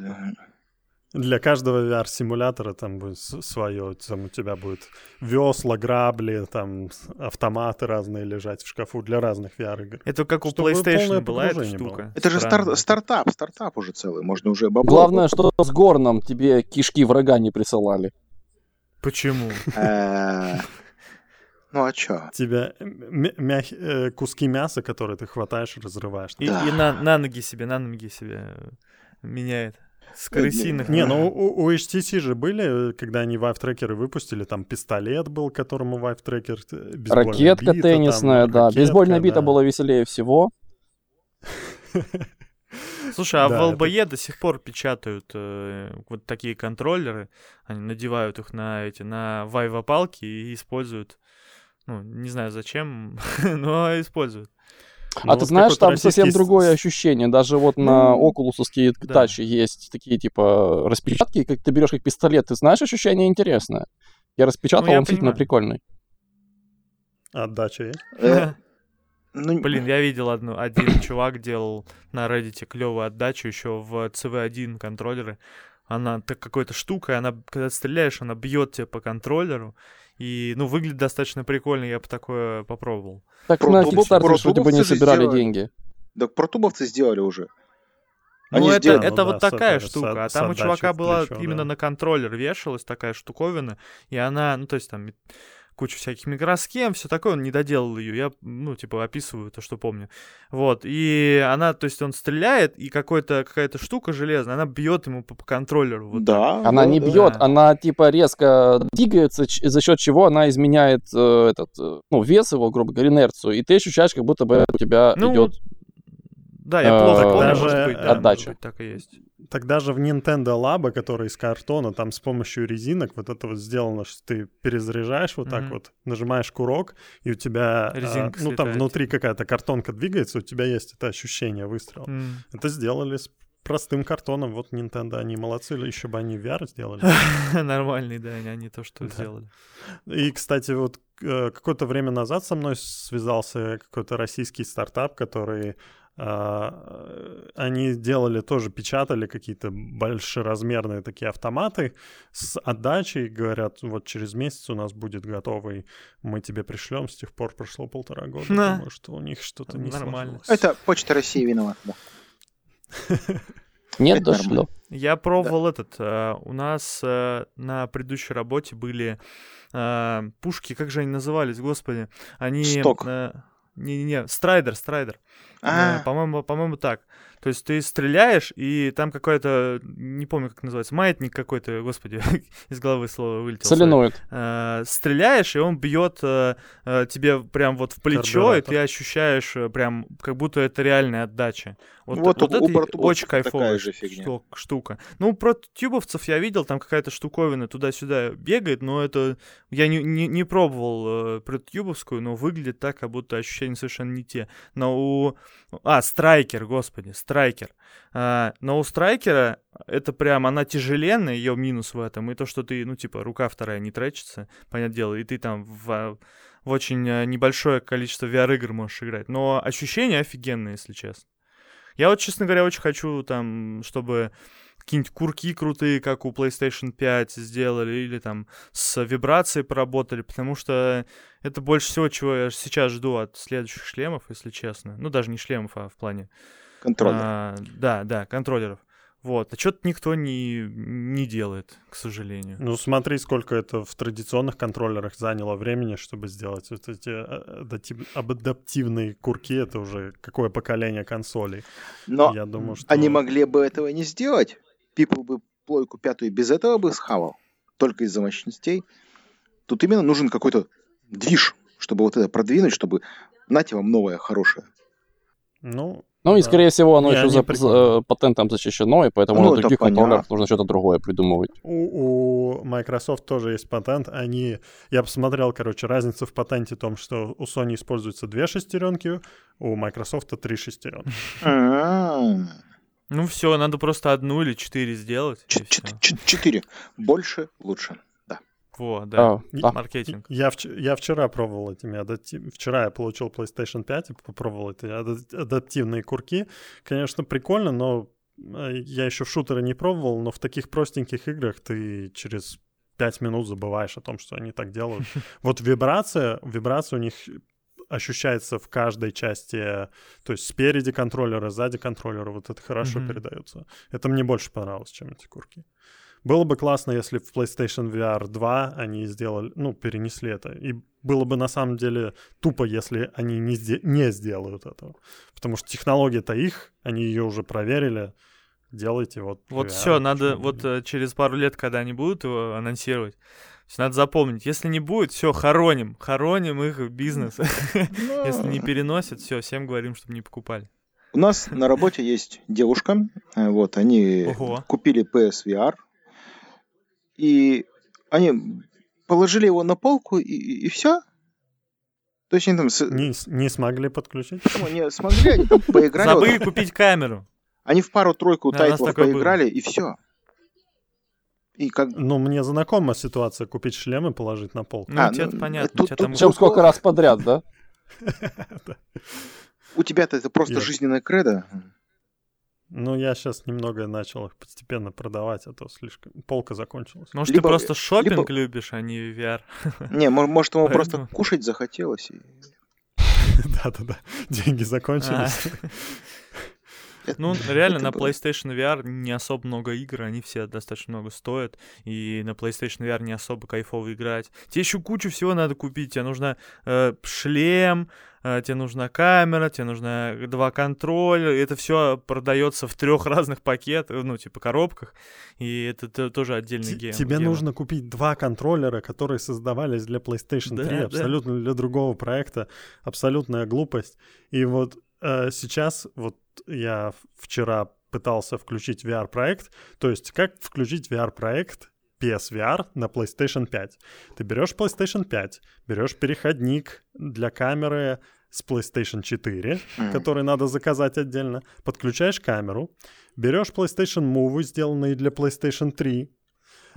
для каждого VR-симулятора там будет свое, там у тебя будет весла, грабли, там автоматы разные лежать в шкафу для разных VR-игр. Это как у Чтобы PlayStation была эта штука. Было. Это же стар- стартап, стартап уже целый, можно уже бабло. Главное, что с Горном тебе кишки врага не присылали. Почему? Э, ну а чё? Тебя мях... Э, куски мяса, которые ты хватаешь и разрываешь. И, и на, на ноги себе, на ноги себе меняет. С крысиных. Не, ну у, у HTC же были, когда они Vive трекеры выпустили, там пистолет был, которому Vive трекер э, Ракетка бита, теннисная, там, да. Ракетка, Бейсбольная бита да. была веселее всего. Слушай, а да, в LBE это... до сих пор печатают э, вот такие контроллеры, они надевают их на эти на Vive палки и используют, ну не знаю зачем, но используют. А ну, ты вот знаешь, там совсем другое ощущение. Даже вот ну, на Oculus да. Touch есть такие типа распечатки, как ты берешь как пистолет. Ты знаешь, ощущение интересное. Я распечатал, ну, я он действительно прикольный. Отдача есть? Э, ну... Блин, я видел одну, один чувак делал на Reddit клевую отдачу еще в CV1 контроллеры. она так какой-то штукой, она, когда стреляешь, она бьет тебя по контроллеру. И, ну, выглядит достаточно прикольно, я бы такое попробовал. Так Про на Kickstarter вроде бы не собирали сделали. деньги. Так про тубовцы сделали уже. Ну, Они это, сделали- это Ну вот да, такая этой- с- штука. А с там у чувака была плечо, именно да. на контроллер вешалась такая штуковина, и она, ну, то есть там куча всяких микросхем, все такое, он не доделал ее. Я, ну, типа, описываю то, что помню. Вот. И она, то есть он стреляет, и какой-то, какая-то штука железная, она бьет ему по, по контроллеру. Вот так. да. Она да, не да. бьет, Да. она типа резко двигается, за счет чего она изменяет э, этот, э, ну, вес его, грубо говоря, инерцию. И ты ощущаешь, как будто бы у тебя Ну, идет. Да, я плохо э, помню, даже, может быть, да, отдача. может быть, так и есть. Тогда же в Nintendo Labo, который из картона, там с помощью резинок вот это вот сделано, что ты перезаряжаешь вот так Мгм. вот, нажимаешь курок, и у тебя, а, Резинка ну там внутри какая-то картонка двигается, у тебя есть это ощущение выстрела. М. Это сделали с простым картоном, вот Nintendo, они молодцы, еще бы они VR сделали. Нормальный, да, а не то, что сделали. И, кстати, вот э, какое-то время назад со мной связался какой-то российский стартап, который а, они делали тоже, печатали какие-то большеразмерные такие автоматы с отдачей, говорят, вот через месяц у нас будет готовый, мы тебе пришлем, с тех пор прошло полтора года, На. думаю, что у них что-то не Нормально. сложилось. Это Почта России виновата. да. Нет, дошло. Я пробовал этот. э, у нас э, на предыдущей работе были э, пушки, как же они назывались, господи? Они... Сток. э, Не-не-не, Striker, Striker. А, Э, По-моему, по-моему, так. То есть ты стреляешь, и там какой-то, не помню, как называется, маятник какой-то, господи, из головы слово вылетело. Соленоид. Э, стреляешь, и он бьет э, э, тебе прям вот в плечо, и ты ощущаешь э, прям, как будто это реальная отдача. Вот, Вот вот, у- у это протубовцев очень такая кайфовая же фигня. шту- штука. Ну, про тюбовцев я видел, там какая-то штуковина туда-сюда бегает, но это... Я не, не, не пробовал э, про тюбовскую, но выглядит так, как будто ощущения совершенно не те. Но у... А, страйкер, господи, страйкер. А, но у страйкера это прям, она тяжеленная, ее минус в этом, и то, что ты, ну, типа, рука вторая не тречится, понятное дело, и ты там в, в очень э, небольшое количество VR-игр можешь играть. Но ощущения офигенные, если честно. Я вот, честно говоря, очень хочу там, чтобы какие-нибудь курки крутые, как у PlayStation 5 сделали, или там с вибрацией поработали, потому что это больше всего, чего я сейчас жду от следующих шлемов, если честно. Ну, даже не шлемов, а в плане... контроллер. а, да, да, контроллеров. Вот. А что-то никто не, не делает, к сожалению. Ну, смотри, сколько это в традиционных контроллерах заняло времени, чтобы сделать вот эти э, адапти- адаптивные курки. Это уже какое поколение консолей. Но Я думаю, что... они могли бы этого не сделать. People бы плойку пятую без этого бы схавал. Только из-за мощностей. Тут именно нужен какой-то движ, чтобы вот это продвинуть, чтобы нате вам новое, хорошее. Ну, Ну и, Да. скорее всего, оно Не, еще за, за- патентом защищено, и поэтому Ну, на других понятно. контроллерах нужно что-то другое придумывать. у, у Microsoft тоже есть патент. Они, я посмотрел, короче, разницу в патенте в том, что у Sony используются две шестеренки, у Microsoft три шестеренки. М. Ну все, надо просто одну или четыре сделать. и Четыре. Больше, лучше. Во, да. А, да. Маркетинг. Я, я вчера пробовал этими адапти- Вчера я получил PlayStation 5 и попробовал эти ада- адаптивные курки. Конечно, прикольно, но э, я еще в шутеры не пробовал, но в таких простеньких играх ты через 5 минут забываешь о том, что они так делают. Вот вибрация, вибрация у них ощущается в каждой части, то есть спереди контроллера, сзади контроллера, вот это хорошо Мгм. передается. Это мне больше понравилось, чем эти курки. Было бы классно, если в PlayStation VR 2 они сделали, ну, перенесли это. И было бы на самом деле тупо, если они не, сде- не сделают этого. Потому что технология-то их, они ее уже проверили. Делайте вот. Вот VR, все, надо вот э, через пару лет, когда они будут его анонсировать, надо запомнить. Если не будет, все, хороним, хороним их бизнес. Если не переносят, все, всем говорим, чтобы не покупали. У нас на работе есть девушка. э, Вот, они Ого. купили PSVR. И они положили его на полку, и, все. То есть они там с- Не, не смогли подключить? ну, не смогли, они там поиграли. вот Забыли купить камеру. Они в пару-тройку Да, тайтлов такое было. поиграли, и все. И как... Ну, мне знакома ситуация купить шлем и положить на полку. Ну, А, у тебя ну, это понятно. тут- тут там Причем сколько раз подряд, да? У тебя-то это просто жизненная кредо. Ну, я сейчас немного начал их постепенно продавать, а то слишком... Полка закончилась. Может, либо, ты просто шопинг либо... любишь, а не VR? Не, может, ему просто кушать захотелось. Да-да-да, деньги закончились. Ну, реально, на PlayStation VR не особо много игр, они все достаточно много стоят, и на PlayStation VR не особо кайфово играть. Тебе еще кучу всего надо купить, тебе нужно э, шлем, э, тебе нужна камера, тебе нужно два контроля, это все продается в трех разных пакетах, ну, типа коробках, и это тоже отдельный game. Тебе game. нужно купить два контроллера, которые создавались для PlayStation 3, да, абсолютно да. для другого проекта, абсолютная глупость. И вот э, сейчас вот я вчера пытался включить VR-проект. То есть, как включить VR-проект PSVR на PlayStation 5? Ты берешь PlayStation 5, берешь переходник для камеры с PlayStation 4, mm. который надо заказать отдельно, подключаешь камеру, берешь PlayStation Move, сделанный для PlayStation 3,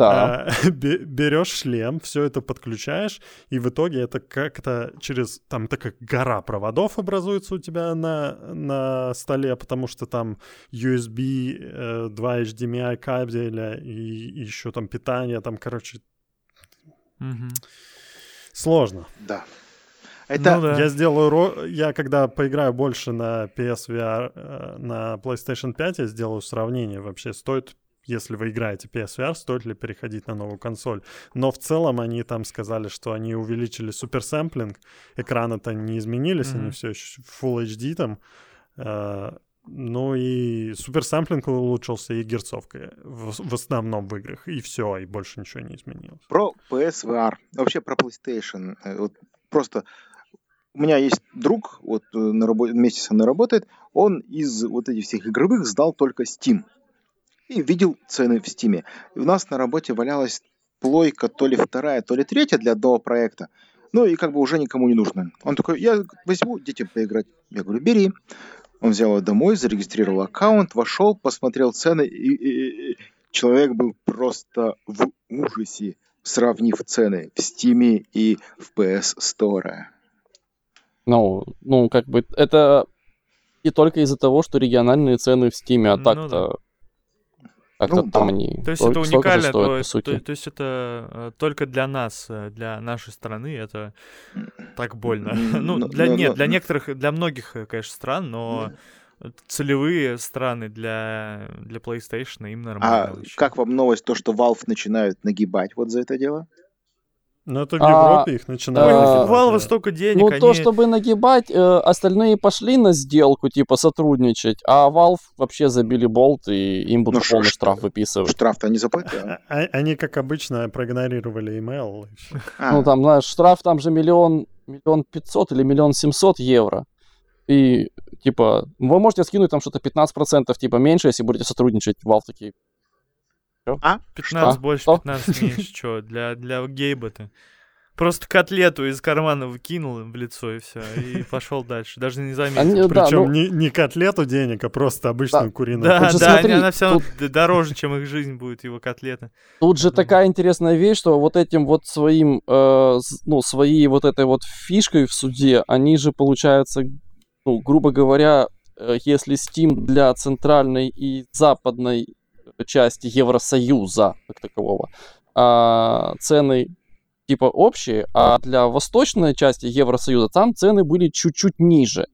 да. А, берешь шлем, все это подключаешь, и в итоге это как-то через, там, так как гора проводов образуется у тебя на, на столе, потому что там USB, 2 HDMI кабеля и, еще там питание, там, короче, угу. сложно. Да. Это ну, да. я сделаю, я когда поиграю больше на PSVR, э, на PlayStation 5, я сделаю сравнение вообще, стоит если вы играете PSVR, стоит ли переходить на новую консоль. Но в целом они там сказали, что они увеличили суперсэмплинг, экраны-то не изменились, mm-hmm. они все еще Full HD там. Э, ну и суперсэмплинг улучшился, и герцовка в, в основном в играх, и все, и больше ничего не изменилось. Про PSVR, вообще про PlayStation, э, вот просто у меня есть друг, вот э, на работе, вместе со мной работает, он из вот этих всех игровых сдал только Steam и видел цены в Стиме. И у нас на работе валялась плойка то ли вторая, то ли третья для одного проекта. Ну и как бы уже никому не нужно. Он такой, я возьму детям поиграть. Я говорю, бери. Он взял ее домой, зарегистрировал аккаунт, вошел, посмотрел цены, и, и, и человек был просто в ужасе, сравнив цены в Стиме и в PS Store. Ну, ну, как бы это и только из-за того, что региональные цены в Стиме, а ну, так-то да. Как-то ну, там да. они То есть это уникально, стоят, то, по сути. То, то есть это э, только для нас, э, для нашей страны это так больно. ну, для, нет, для некоторых, для многих, э, конечно, стран, но целевые страны для, для PlayStation им нормально. А как вам новость, то, что Valve начинают нагибать вот за это дело? Ну, это в Европе а, их начинают. А, Valve столько денег. Ну, они... то, чтобы нагибать, э, остальные пошли на сделку, типа, сотрудничать, а Valve вообще забили болт, и им будут ну, полный ш- штраф выписывать. Штраф-то они заплатили. А, они, как обычно, проигнорировали email. А. Ну, там, знаешь, штраф там же миллион, миллион пятьсот или миллион семьсот евро. И, типа, вы можете скинуть там что-то 15%, типа, меньше, если будете сотрудничать. Valve такие, а? 15 что? больше, 15 меньше. Что? Для, для гейба-то. Просто котлету из кармана выкинул в лицо и все, и пошел дальше. Даже не заметил. Они, Причем да, ну... не, не котлету денег, а просто обычную да. куриную. Да, да, смотри, она все равно тут... дороже, чем их жизнь будет, его котлета. Тут же такая интересная вещь, что вот этим вот своим, э, ну, своей вот этой вот фишкой в суде, они же, получается, ну, грубо говоря, э, если Steam для центральной и западной части Евросоюза как такового, а, цены типа общие, а для восточной части Евросоюза там цены были чуть-чуть ниже.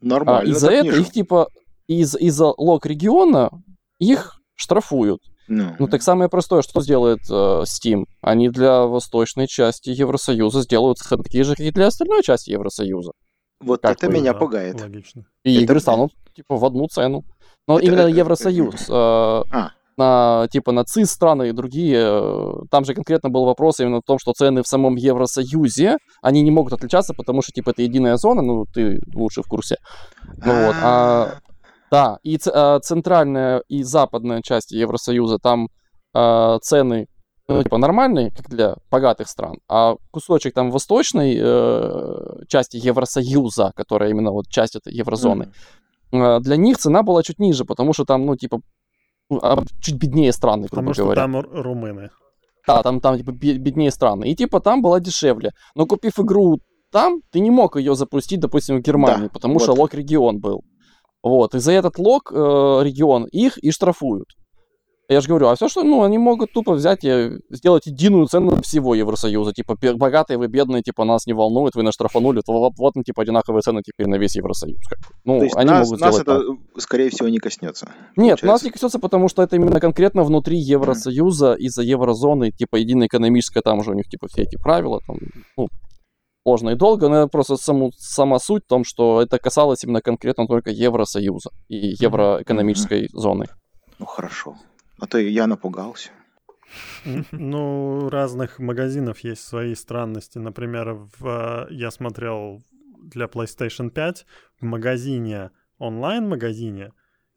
Нормально. А из-за этого ниже. их типа из- из-за лог региона их штрафуют. No. Ну. ну так самое простое, что сделает э, Steam? Они для восточной части Евросоюза сделают цены такие же, как и для остальной части Евросоюза. Вот как это меня да, пугает. Логично. И это... игры станут типа в одну цену. Но это, именно это, Евросоюз. Это... А. На, типа, на ЦИС страны и другие, э, там же конкретно был вопрос именно в том, что цены в самом Евросоюзе, они не могут отличаться, потому что, типа, это единая зона, ну, ты лучше в курсе. Ну, вот, а, да, и а, центральная и западная часть Евросоюза, там а, цены ну, типа, нормальные, как для богатых стран, а кусочек там восточной э, части Евросоюза, которая именно вот часть этой еврозоны, mm. Э, для них цена была чуть ниже, потому что там, ну, типа, ну, а, чуть беднее страны, грубо потому говоря. Потому что там румыны. Да, там, там типа, беднее страны. И типа там была дешевле. Но купив игру там, ты не мог ее запустить, допустим, в Германии, да, потому вот. что лог-регион был. Вот, и за этот лог э, регион их и штрафуют. Я же говорю, а все, что, ну, они могут тупо взять и сделать единую цену всего Евросоюза. Типа, богатые вы, бедные, типа, нас не волнует, вы нас штрафанули, то вот, вот типа, одинаковые цены теперь на весь Евросоюз. Как бы. Ну, то есть они нас, могут нас это, так. скорее всего, не коснется. Нет, получается. нас не коснется, потому что это именно конкретно внутри Евросоюза, mm. из-за еврозоны, типа, единая экономическая, там уже у них, типа, все эти правила, там, ну, сложно и долго, но просто саму, сама суть в том, что это касалось именно конкретно только Евросоюза и евроэкономической mm-hmm. зоны. Ну, хорошо. А то я напугался. Ну, разных магазинов есть свои странности. Например, в, я смотрел для PlayStation 5 в магазине, онлайн-магазине,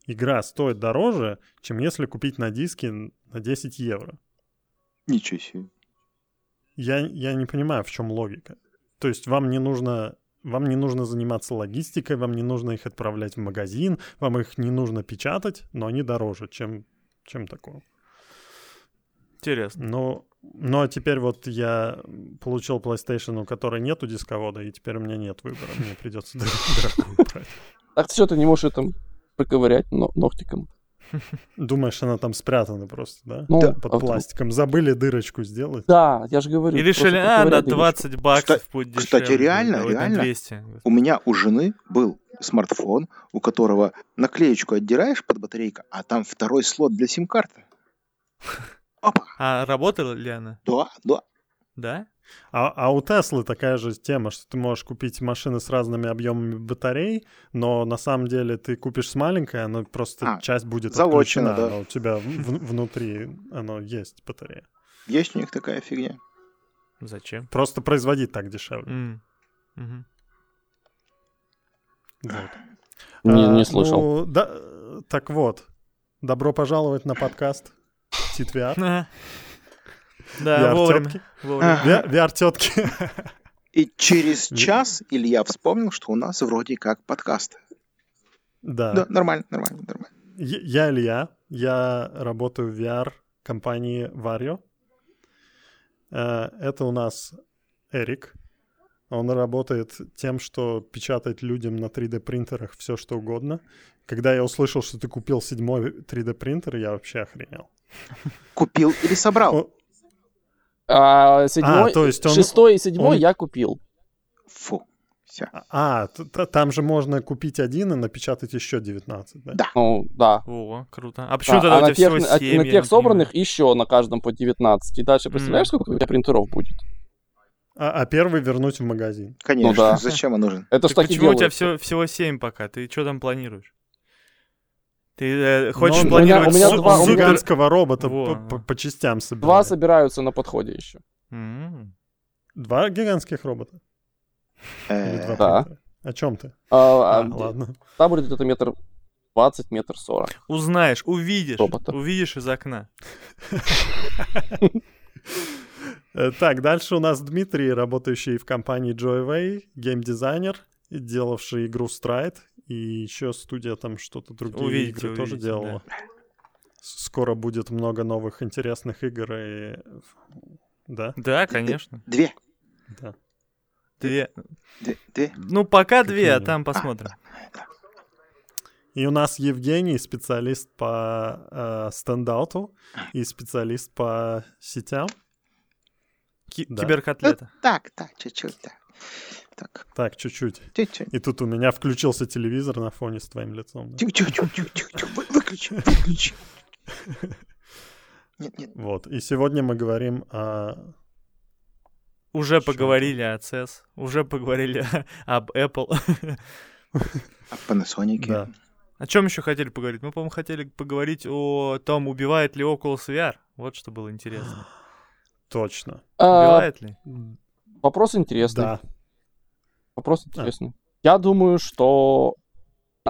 игра стоит дороже, чем если купить на диске на 10 евро. Ничего себе. Я, я не понимаю, в чем логика. То есть вам не нужно вам не нужно заниматься логистикой, вам не нужно их отправлять в магазин, вам их не нужно печатать, но они дороже, чем чем такое. Интересно. Ну, ну а теперь вот я получил PlayStation, у которой нету дисковода, и теперь у меня нет выбора. Мне придется дорогую брать. Так все, ты не можешь это проковырять ногтиком. Думаешь, она там спрятана просто, да? Ну, да. Под а пластиком. Забыли дырочку сделать? Да, я же говорю. И решили, а, на 20 баксов Кста- будет дешевле. Кстати, реально, реально. 200. У меня у жены был смартфон, у которого наклеечку отдираешь под батарейка, а там второй слот для сим-карты. А работала ли она? Да, да. Да? А, а у Теслы такая же тема, что ты можешь купить машины с разными объемами батарей, но на самом деле ты купишь с маленькой, оно просто а, часть будет залочена, да. а у тебя в, внутри оно есть батарея. Есть у них такая фигня. Зачем? Просто производить так дешевле. Mm. Угу. Вот. Не, а, не слышал. Ну, да, так вот, добро пожаловать на подкаст Титвиар. Да, вовремя. VR-тетки. И через час Илья вспомнил, что у нас вроде как подкаст. Да. Да, нормально, нормально, нормально. Я Илья, я работаю в VR-компании Vario. Э, это у нас Эрик, он работает тем, что печатает людям на 3D принтерах все что угодно. Когда я услышал, что ты купил седьмой 3D принтер, я вообще охренел. Купил или собрал? А, седьмой, а, то есть он, шестой и седьмой он... я купил. Фу. Все. А, там же можно купить один и напечатать еще 19, да? Да. Ну, да. О, круто. А почему да, тогда а у тебя на всего 7? На тех собранных еще на каждом по 19. И дальше представляешь, mm. сколько у тебя принтеров будет? А, а первый вернуть в магазин. Конечно. Ну, да. Зачем он нужен? Это так почему у тебя всего, всего 7 пока? Ты что там планируешь? Ты э, хочешь Но планировать у меня, у меня два, гигантского робота Во. по, по, частям собирать? Два собираются на подходе еще. Mm-hmm. Два гигантских робота? Э, да. О чем ты? А, а, ладно. Там будет это метр 20, метр 40. Узнаешь, увидишь. Робота. Увидишь из окна. Э, так, дальше у нас Дмитрий, работающий в компании Joyway, геймдизайнер, делавший игру Stride, и еще студия там что-то другие увидите, игры увидите, тоже делала. Да. Скоро будет много новых интересных игр и... Да? Да, конечно. Две. Да. Две. Две. две. Ну, пока как две, а там посмотрим. А, и у нас Евгений, специалист по э, стендауту и специалист по сетям. Ки- да. Киберкотлета. Ну, так, так, чуть-чуть, так. Так. Так, чуть-чуть. Чуть-чуть. И тут у меня включился телевизор на фоне с твоим лицом. Да? Тихо-тихо-тихо-тихо. Выключи, выключи. Нет, нет. Вот. И сегодня мы говорим о... Уже Что поговорили о CES, уже поговорили об Apple. О Panasonic. Да. О чем еще хотели поговорить? Мы, по-моему, хотели поговорить о том, убивает ли Oculus VR. Вот что было интересно. Точно. Убивает ли? Вопрос интересный. Да. Вопрос интересный. А. Я думаю, что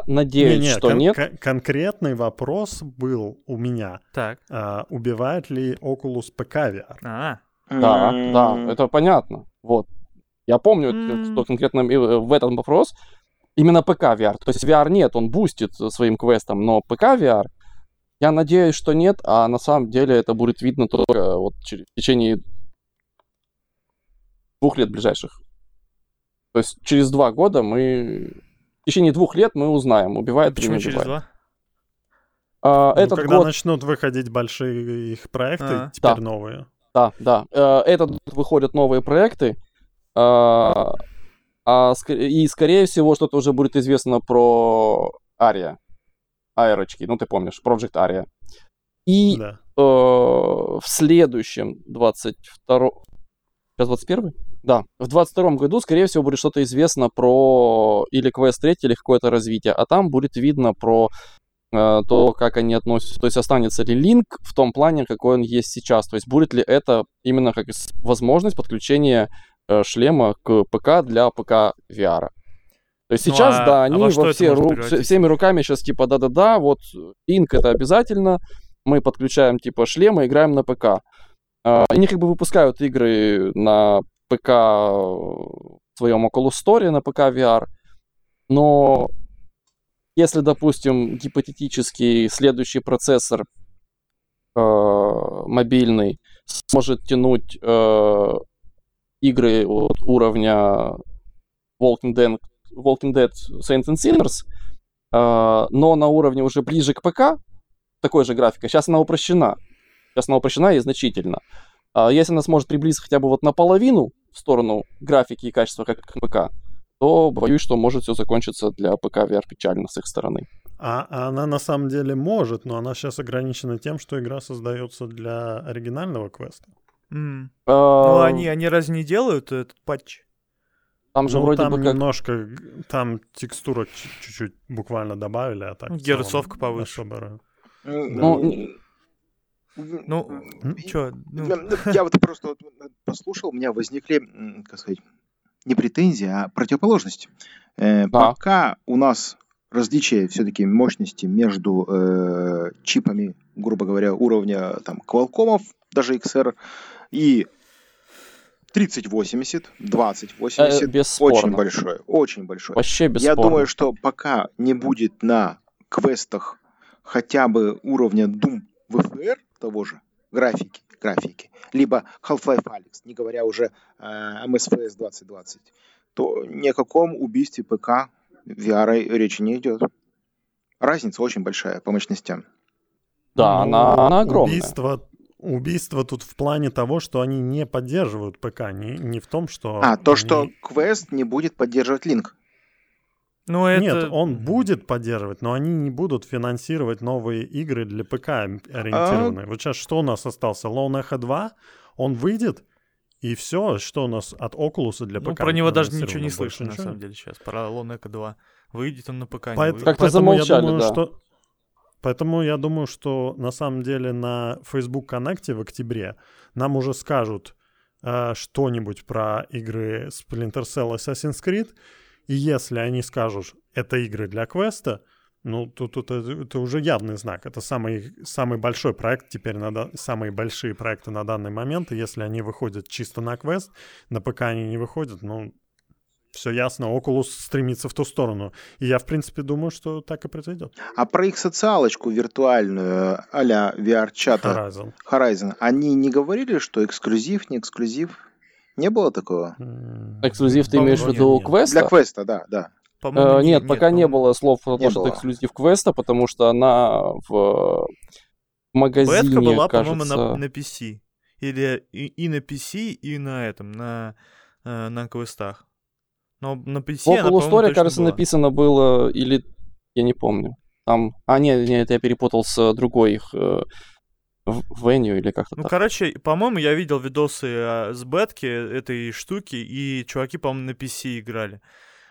надеюсь, не, не, что кон- нет. Кон- конкретный вопрос был у меня. Так. А, убивает ли Oculus PK VR? А. Да, да, это понятно. Вот. Я помню, mm. что конкретно э, в этом вопрос именно ПК VR. То есть VR нет, он бустит своим квестом, но ПК VR я надеюсь, что нет, а на самом деле это будет видно только вот в течение двух лет ближайших. То есть через два года мы течение двух лет мы узнаем, убивает Почему или не через убивает. два? А, Ну, этот когда год, начнут выходить большие их проекты, А. теперь Да. новые. да, да, э, этот год выходят новые проекты, а, а и, скорее всего, что-то уже будет известно про Ария, Аэрочки, ну, ты помнишь, Project Aria. И Да. э, в следующем 22... Сейчас 21 Да. В 22 году, скорее всего, будет что-то известно про или квест 3, или какое-то развитие. А там будет видно про э, то, как они относятся. То есть останется ли линк в том плане, какой он есть сейчас. То есть будет ли это именно как возможность подключения э, шлема к ПК для ПК VR. То есть Ну, сейчас, а- да, а они во что во это все ру- всеми руками сейчас типа да-да-да, вот линк это обязательно, мы подключаем типа шлем и играем на ПК. А, Они как бы выпускают игры на ПК в своем Oculus Store, на ПК VR, но если, допустим, гипотетически следующий процессор э, мобильный сможет тянуть э, игры от уровня Walking Dead, Walking Dead Saints and Sinners, э, но на уровне уже ближе к ПК, такой же графикой, сейчас она упрощена. Сейчас она упрощена и значительно. А если она сможет приблизиться хотя бы вот наполовину в сторону графики и качества, как ПК, то боюсь, что может все закончиться для ПК VR печально с их стороны. А, а она на самом деле может, но она сейчас ограничена тем, что игра создается для оригинального квеста. М. А, Ну, они, они разве не делают этот патч? Там же ну, вроде там бы как... немножко, там текстурок чуть- чуть-чуть буквально добавили, а так... Герцовка повыше. особо- Ну, не- Ну, М? чё, ну, Я- Я вот просто вот послушал, у меня возникли, как сказать, не претензии, а противоположность. Э, Да. Пока у нас различие все-таки мощности между э, чипами, грубо говоря, уровня там Qualcomm, даже XR, и 3080, 2080, Э, бесспорно. очень большое, очень большое. Вообще Я бесспорно. думаю, что пока не будет на квестах хотя бы уровня Doom VFR того же, графики, графики, либо Half-Life Alyx, не говоря уже э, MSFS 2020, то ни о каком убийстве ПК VR речи не идет. Разница очень большая по мощностям. Да, Ну, она, она огромная. Убийство, убийство тут в плане того, что они не поддерживают ПК, не, не в том, что... А, то, они- что квест не будет поддерживать линк. Ну это... Нет, он будет поддерживать, но они не будут финансировать новые игры для ПК ориентированные. А. Вот сейчас что у нас остался? Lone Echo 2, он выйдет, и все, что у нас от Oculus для Ну, ПК. про него даже ничего не слышно, на ничего самом нет. деле, сейчас. Про Lone Echo 2. Выйдет он на ПК, не Поэт- выйдет. Как-то поэтому я замолчали, думаю, да. что... Поэтому я думаю, что на самом деле на Facebook Connect в октябре нам уже скажут э, что-нибудь про игры Splinter Cell и Assassin's Creed. И если они скажут, это игры для квеста, ну, тут, тут это, это уже явный знак. Это самый, самый большой проект теперь, на, самые большие проекты на данный момент. И если они выходят чисто на квест, на ПК они не выходят, ну, все ясно, Oculus стремится в ту сторону. И я, в принципе, думаю, что так и произойдет. А про их социалочку виртуальную а-ля VR-чата Horizon. Horizon, они не говорили, что эксклюзив, не эксклюзив? Не было такого? Эксклюзив ты имеешь в виду нет. квеста? Для квеста, да, да. Э, нет, пока не было слов про то, что это эксклюзив квеста, потому что она в магазине, Бетка была, кажется... по-моему, на, на PC. Или и, и на PC, и на этом, на, э, на квестах. Но на PC В она, точно кажется, была. написано было, или... Я не помню. Там... А, нет, нет, я перепутал с другой их... в- Venue или как-то Ну, так. короче, по-моему, я видел видосы а, с бетки этой штуки, и чуваки, по-моему, на PC играли.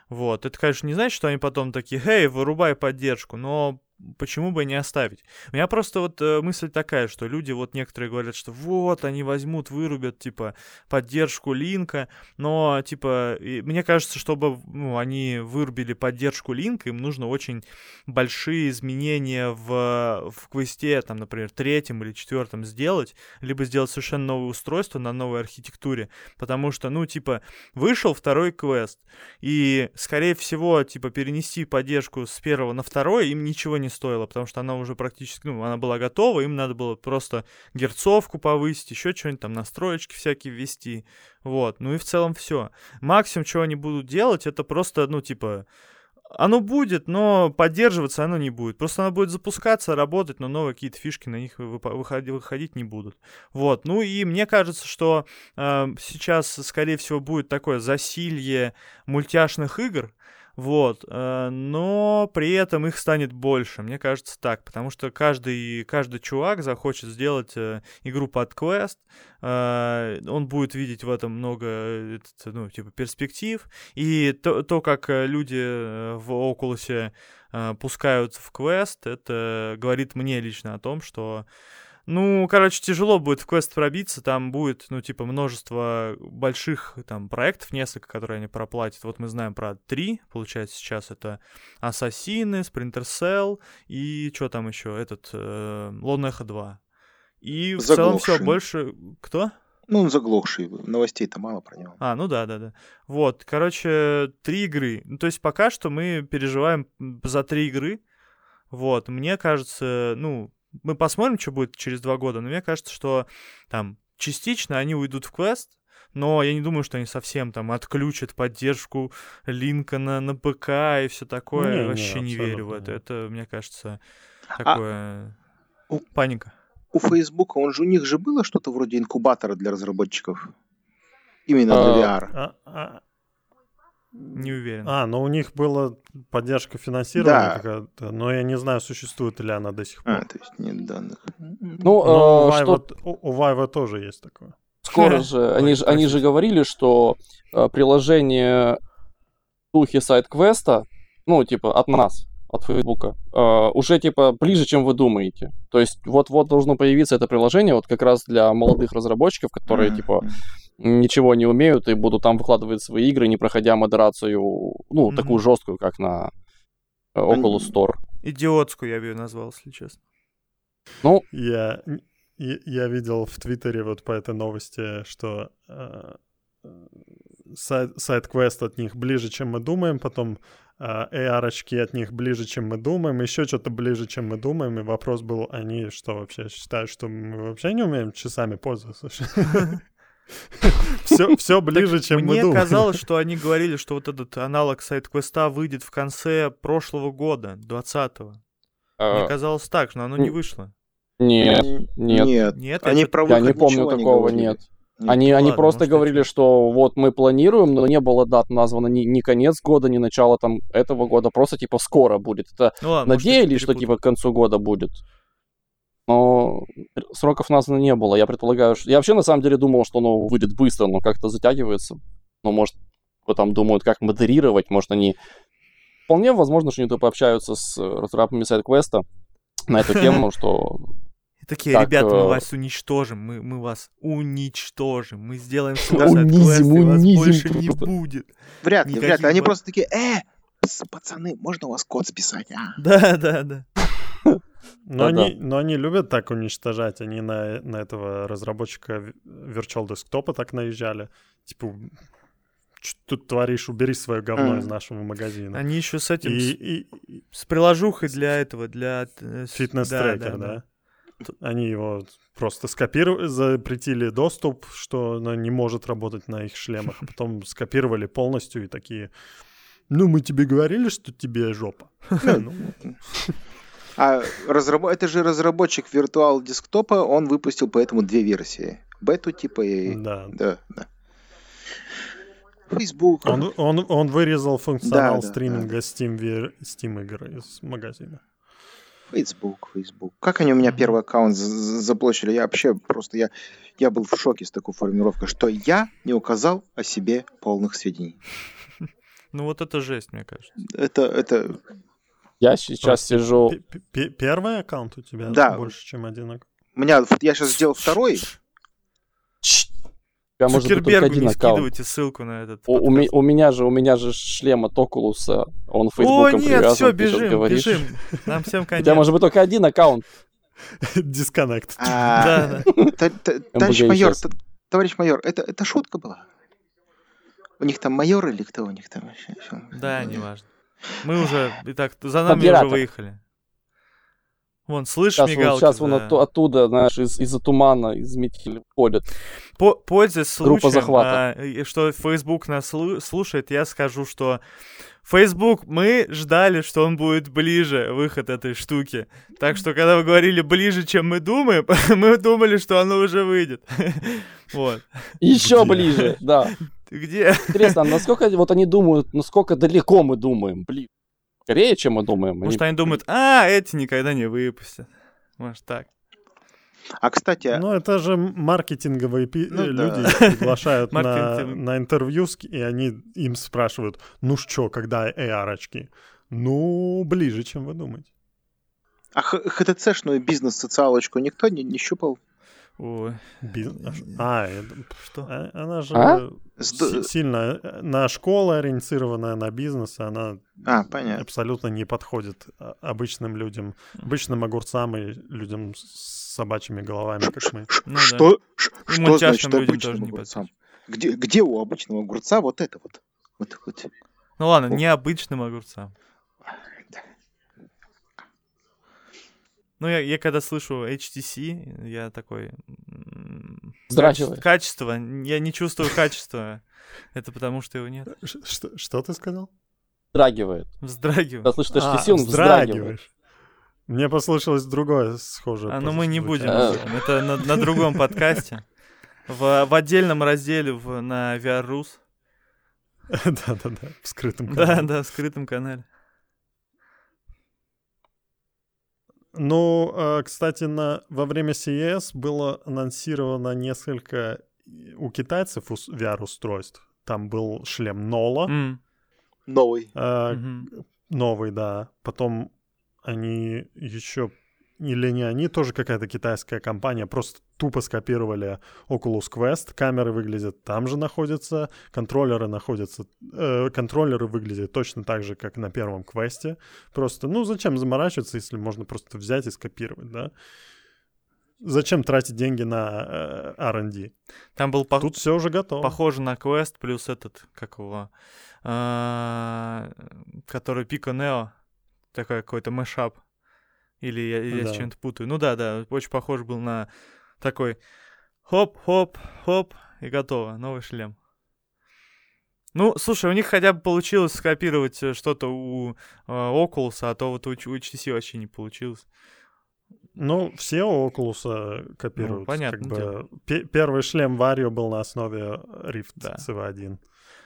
Вот. Это, конечно, не значит, что они потом такие, эй, вырубай поддержку, но почему бы не оставить? У меня просто вот э, мысль такая, что люди вот некоторые говорят, что вот, они возьмут, вырубят, типа, поддержку линка, но, типа, и мне кажется, чтобы ну, они вырубили поддержку линка, им нужно очень большие изменения в, в квесте, там, например, третьем или четвертом сделать, либо сделать совершенно новое устройство на новой архитектуре, потому что, ну, типа, вышел второй квест, и, скорее всего, типа, перенести поддержку с первого на второй им ничего не стоило, потому что она уже практически, ну, она была готова, им надо было просто герцовку повысить, еще что-нибудь там, настроечки всякие ввести, вот, ну и в целом все. Максимум, чего они будут делать, это просто, ну, типа, оно будет, но поддерживаться оно не будет. Просто оно будет запускаться, работать, но новые какие-то фишки на них выходить, выходить не будут. Вот. Ну и мне кажется, что э, сейчас, скорее всего, будет такое засилье мультяшных игр, вот, э, но при этом их станет больше, мне кажется так, потому что каждый, каждый чувак захочет сделать э, игру под квест, э, он будет видеть в этом много, ну, типа, перспектив, и то, то как люди в Oculus пускаются в квест, это говорит мне лично о том, что ну, короче, тяжело будет в квест пробиться, там будет, ну, типа, множество больших там проектов, несколько, которые они проплатят. Вот мы знаем про три, получается, сейчас это Ассасины, Splinter Cell и что там еще, этот, э, Лон Эхо 2. И в целом все, больше... Кто? Ну, он заглохший, новостей-то мало про него. А, ну да, да, да. Вот, короче, три игры. Ну, то есть пока что мы переживаем за три игры. Вот, мне кажется, ну, мы посмотрим, что будет через два года, но мне кажется, что там частично они уйдут в квест, но я не думаю, что они совсем там отключат поддержку Линкона на ПК и все такое. Не, Вообще не, не верю в это. Это, мне кажется, а такое а паника. У Фейсбука, он же у них же было что-то вроде инкубатора для разработчиков. Именно для VR. А, а, не уверен. А, но у них была поддержка финансирования да. какая-то, но я не знаю, существует ли она до сих пор. А, то есть нет данных. Ну, но э, что... у, Vive тоже есть такое. Скоро же, они же, они же говорили, что э, приложение в духе сайт-квеста, ну, типа, от нас, от Фейсбука, э, уже, типа, ближе, чем вы думаете. То есть вот-вот должно появиться это приложение вот как раз для молодых разработчиков, которые, mm-hmm. типа, ничего не умеют и будут там выкладывать свои игры, не проходя модерацию, ну, mm-hmm. такую жесткую, как на э, Oculus Store. Идиотскую я бы ее назвал, если честно. Ну, я, я, видел в Твиттере вот по этой новости, что э, сайт, сайт-квест от них ближе, чем мы думаем, потом э, AR-очки от них ближе, чем мы думаем, еще что-то ближе, чем мы думаем, и вопрос был, они что вообще считают, что мы вообще не умеем часами пользоваться? Все, все ближе, чем мы думали. Мне казалось, что они говорили, что вот этот аналог сайт-квеста выйдет в конце прошлого года, 20-го. Мне а, казалось так, но оно не вышло. Нет, нет. Нет, нет они про Я не помню такого, нет. Они, они просто говорили, что вот мы планируем, но не было дат названо ни, ни конец года, ни начало там этого года, просто типа скоро будет. Это ну, ладно, надеялись, что типа к концу года будет но сроков названо не было. Я предполагаю, что... Я вообще на самом деле думал, что оно выйдет быстро, но как-то затягивается. Но, может, там думают, как модерировать, может, они... Вполне возможно, что они то пообщаются с разработчиками сайт-квеста на эту тему, что... Такие, так, ребята, мы э, вас уничтожим, мы, мы вас уничтожим, мы сделаем свой унизим, унизим, вас больше не будет. Вряд ли, вряд ли. Они просто такие, э, пацаны, можно у вас код списать, а? Да, да, да. Но, они, но они любят так уничтожать. Они на, на этого разработчика Virtual Desktop так наезжали. Типа, что тут творишь, убери свое говно mm. из нашего магазина. Они еще с этим, и, с, и, с приложухой для этого, для... Э, фитнес-трекер, да, да, да. Они его просто скопировали, запретили доступ, что оно не может работать на их шлемах. А потом скопировали полностью и такие, ну, мы тебе говорили, что тебе жопа. А разраб... это же разработчик виртуал десктопа, он выпустил поэтому две версии. Бету типа и... Да. Да, да. Facebook. Он, он, он вырезал функционал да, стриминга да, да. Steam, Steam игр из магазина. Facebook, Facebook. Как они у меня первый аккаунт заблочили? Я вообще просто, я, я был в шоке с такой формулировкой, что я не указал о себе полных сведений. Ну вот это жесть, мне кажется. Это, это я сейчас Просто сижу... Первый аккаунт у тебя да. больше, чем один аккаунт? У меня, я сейчас сделал второй. Я, может быть, только один не аккаунт. скидывайте ссылку на этот у, у, у меня же у меня же шлем от Окулуса, он фейсбуком О, нет, все, бежим, бежим. Нам всем конец. У тебя может быть только один аккаунт. Дисконнект. А, товарищ майор, товарищ майор, это это шутка была? У них там майор или кто у них там вообще? Да, неважно. Мы уже, и так, за нами Оператор. уже выехали. Вон, слышь, сейчас мигалки. Вон, сейчас да. вон от, оттуда, знаешь, из, из-за тумана, из метели ходят. По, пользуясь случаем, Группа захвата. А, что Facebook нас слушает, я скажу, что Facebook, мы ждали, что он будет ближе, выход этой штуки. Так что, когда вы говорили ближе, чем мы думаем, мы думали, что оно уже выйдет. Вот. Еще ближе, да. Где? Интересно, а насколько вот они думают, насколько далеко мы думаем? Блин, скорее, чем мы думаем. Может, они думают, а, эти никогда не выпустят. Может, так. А, кстати... Ну, это же маркетинговые пи- ну, люди да. приглашают на, на интервью, и они им спрашивают, ну что, когда AR-очки? Ну, ближе, чем вы думаете. А HTC-шную бизнес-социалочку никто не, не щупал? Ой. Бизнес. А, что? А, она же а? сильно э, на школу ориентированная, на бизнес, она а, понятно. абсолютно не подходит а, обычным людям, обычным огурцам и людям с собачьими головами, как мы. Ну, что, да. что значит обычным огурцам? Где, где у обычного огурца вот это вот? вот, вот. Ну ладно, необычным огурцам. Ну, я, я когда слышу HTC, я такой... Вздрагиваю. Качество. Я не чувствую качества. Это потому, что его нет. Что, что ты сказал? Вздрагивает. Вздрагивает. Когда слышишь HTC, а, он вздрагивает. Мне послышалось другое схожее. А, ну мы не будем. Это на, на другом подкасте. В, в отдельном разделе в, на VR Да-да-да, в скрытом канале. Да, да, в скрытом канале. Ну, а, кстати, на, во время CES было анонсировано несколько у китайцев VR-устройств. Там был шлем Нола. Mm. Новый. А, mm-hmm. Новый, да. Потом они еще или не они, тоже какая-то китайская компания, просто тупо скопировали Oculus Quest, камеры выглядят там же находятся, контроллеры находятся, э, контроллеры выглядят точно так же, как на первом квесте, просто, ну, зачем заморачиваться, если можно просто взять и скопировать, да? Зачем тратить деньги на э, R&D? Там был по... Тут все уже готово. Похоже на квест плюс этот, как его, э, который Pico Neo, такой какой-то мешап. Или я, я да. с чем-то путаю. Ну да, да, очень похож был на такой хоп-хоп-хоп, и готово, новый шлем. Ну, слушай, у них хотя бы получилось скопировать э, что-то у э, Oculus, а то вот у, у HTC вообще не получилось. Ну, все у Oculus копируют. Ну, понятно. Как бы, первый шлем Vario был на основе Rift да. CV1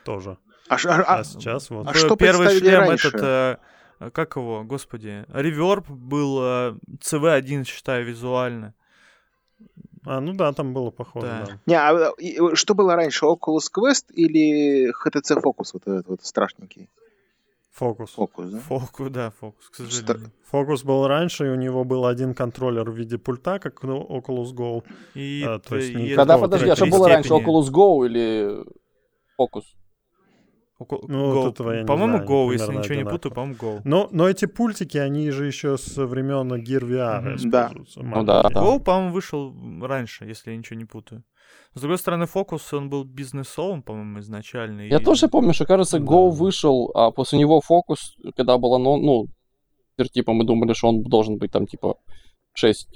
тоже. А, а, а сейчас вот. А что первый шлем раньше? этот э, Э, как его, господи, реверб был CV1, э, считаю, визуально. А, ну да, там было похоже, да. да. Не, а э, что было раньше, Oculus Quest или HTC Focus, вот этот вот страшненький? Фокус. Фокус, да? Фокус, да, фокус, к сожалению. Фокус был раньше, и у него был один контроллер в виде пульта, как ну, Oculus Go. И, а, то есть не Когда, подожди, а что было раньше, Oculus Go или Focus? Ну, вот этого я По-моему, не Go, если ничего не путаю, по-моему, Go. Но, но эти пультики, они же еще со времен Gear VR mm-hmm. Да. Ну, да, да. Go, по-моему, вышел раньше, если я ничего не путаю. С другой стороны, Focus, он был бизнесовым, по-моему, изначально. Я и... тоже помню, что, кажется, Go да. вышел, а после него Focus, когда было, ну, ну, типа, мы думали, что он должен быть там, типа, 6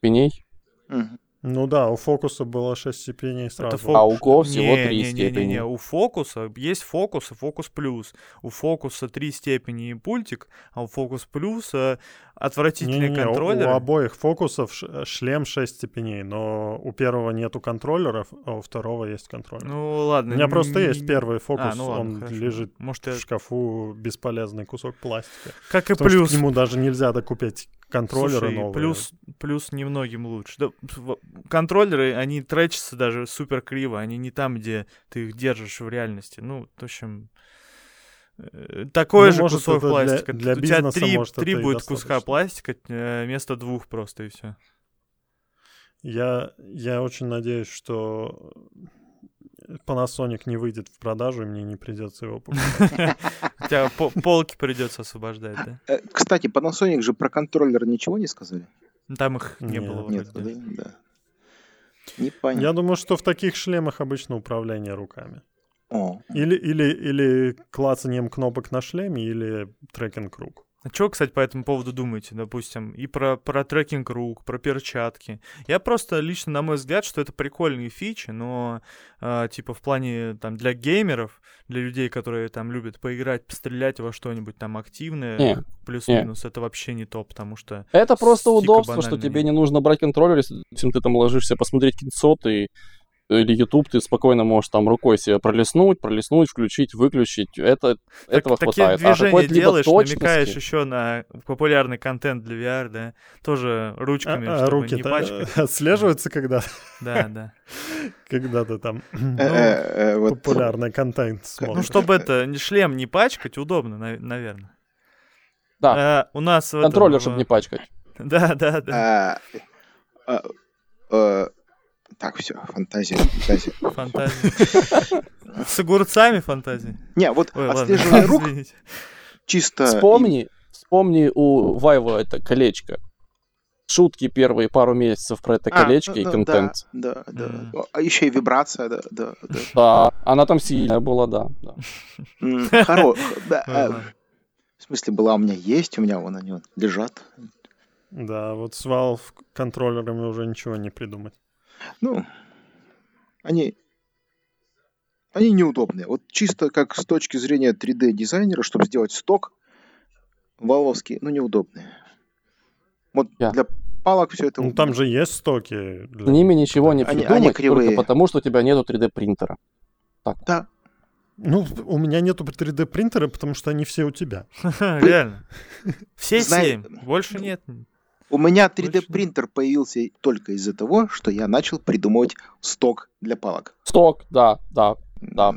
пеней. Mm-hmm. Ну да, у фокуса было 6 степеней сразу. Это фок... А у Go всего не, 3 не, степени. Не, не, не, у фокуса есть фокус и фокус плюс. У фокуса 3 степени и пультик, а у фокус плюса отвратительный не, не, контроллер. У, у обоих фокусов шлем 6 степеней, но у первого нету контроллеров, а у второго есть контроллер. Ну ладно. У меня просто есть первый фокус, а, ну, ладно, он хорошо. лежит Может, в шкафу бесполезный кусок пластика. Как и плюс. к нему даже нельзя докупить контроллеры Слушай, новые. Плюс, плюс немногим лучше. Да, контроллеры, они тречатся даже супер криво. Они не там, где ты их держишь в реальности. Ну, в общем... Э, такой ну, же может, кусок пластика. Для, для У тебя три, три будет куска пластика э, вместо двух просто, и все. Я, я очень надеюсь, что Panasonic не выйдет в продажу, и мне не придется его покупать. Тебя полки придется освобождать, да? Э, кстати, Panasonic же про контроллер ничего не сказали? Там их не было. Нет, да. Непонятно. Я думаю, что в таких шлемах обычно управление руками. О. Или, или, или клацанием кнопок на шлеме, или трекинг рук. А что, кстати, по этому поводу думаете, допустим, и про, про трекинг рук, про перчатки? Я просто лично, на мой взгляд, что это прикольные фичи, но э, типа в плане там для геймеров, для людей, которые там любят поиграть, пострелять во что-нибудь там активное, плюс-минус, это вообще не то, потому что... Это просто удобство, что тебе не нужно брать контроллер, если ты там ложишься посмотреть кинцо, ты или YouTube, ты спокойно можешь там рукой себе пролистнуть, пролистнуть, включить, выключить. Это, так, этого такие хватает. движения а делаешь, точности... намекаешь еще на популярный контент для VR, да? Тоже ручками, а, а, руки не пачкать. отслеживаются когда Да, да. Когда ты там э, ну, э, э, популярный контент смотришь. Ну, чтобы это шлем не пачкать, удобно, наверное. Да. У нас... Контроллер, чтобы не пачкать. Да, да, да. А, так, все, фантазия, фантазия. Фантазия. С огурцами фантазия? Не, вот Ой, отслеживание рук чисто... Вспомни, вспомни у Вайва это колечко. Шутки первые пару месяцев про это а, колечко и контент. Да, да, да. А еще и вибрация, да, да, да. Да, она там сильная была, да. да. Хорош, да. А, в смысле, была у меня есть, у меня вон они лежат. Да, вот с Valve контроллерами уже ничего не придумать. Ну, они, они неудобные. Вот чисто как с точки зрения 3D-дизайнера, чтобы сделать сток, валовский, ну, неудобные. Вот yeah. для палок все это... Ну, там же есть стоки. Для... С ними ничего не придумать, они, они кривые. только потому, что у тебя нету 3D-принтера. Так. Да. Ну, у меня нету 3D принтера, потому что они все у тебя. Реально. Все семь. Больше нет. У меня 3D принтер появился только из-за того, что я начал придумывать сток для палок. Сток, да, да, да.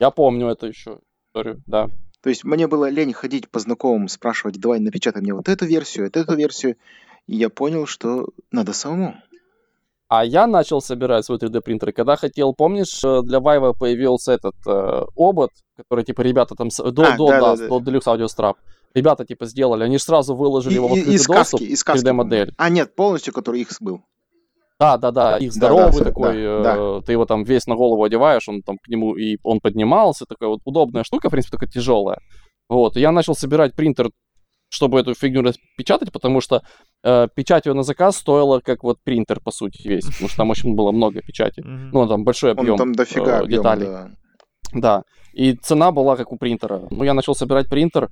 Я помню это еще историю, да. То есть мне было лень ходить по знакомым, спрашивать, давай напечатай мне вот эту версию, вот эту версию. И я понял, что надо самому. А я начал собирать свой 3D принтер, когда хотел, помнишь, э, для Vive появился этот э, обод, который типа ребята там до, а, до, да, да, да, до Deluxe Audio Strap ребята типа сделали, они же сразу выложили его в открытый из доступ, из 3D-модель. А, нет, полностью, который их был. Да, да, да, их здоровый да, да, такой, да, да. Э, ты его там весь на голову одеваешь, он там к нему и он поднимался, такая вот удобная штука, в принципе, только тяжелая. Вот, и я начал собирать принтер, чтобы эту фигню распечатать, потому что э, печать ее на заказ стоила как вот принтер, по сути, весь, потому что там очень было много печати. Ну, там большой объем там дофига э, деталей. Да. да, и цена была как у принтера. Ну, я начал собирать принтер,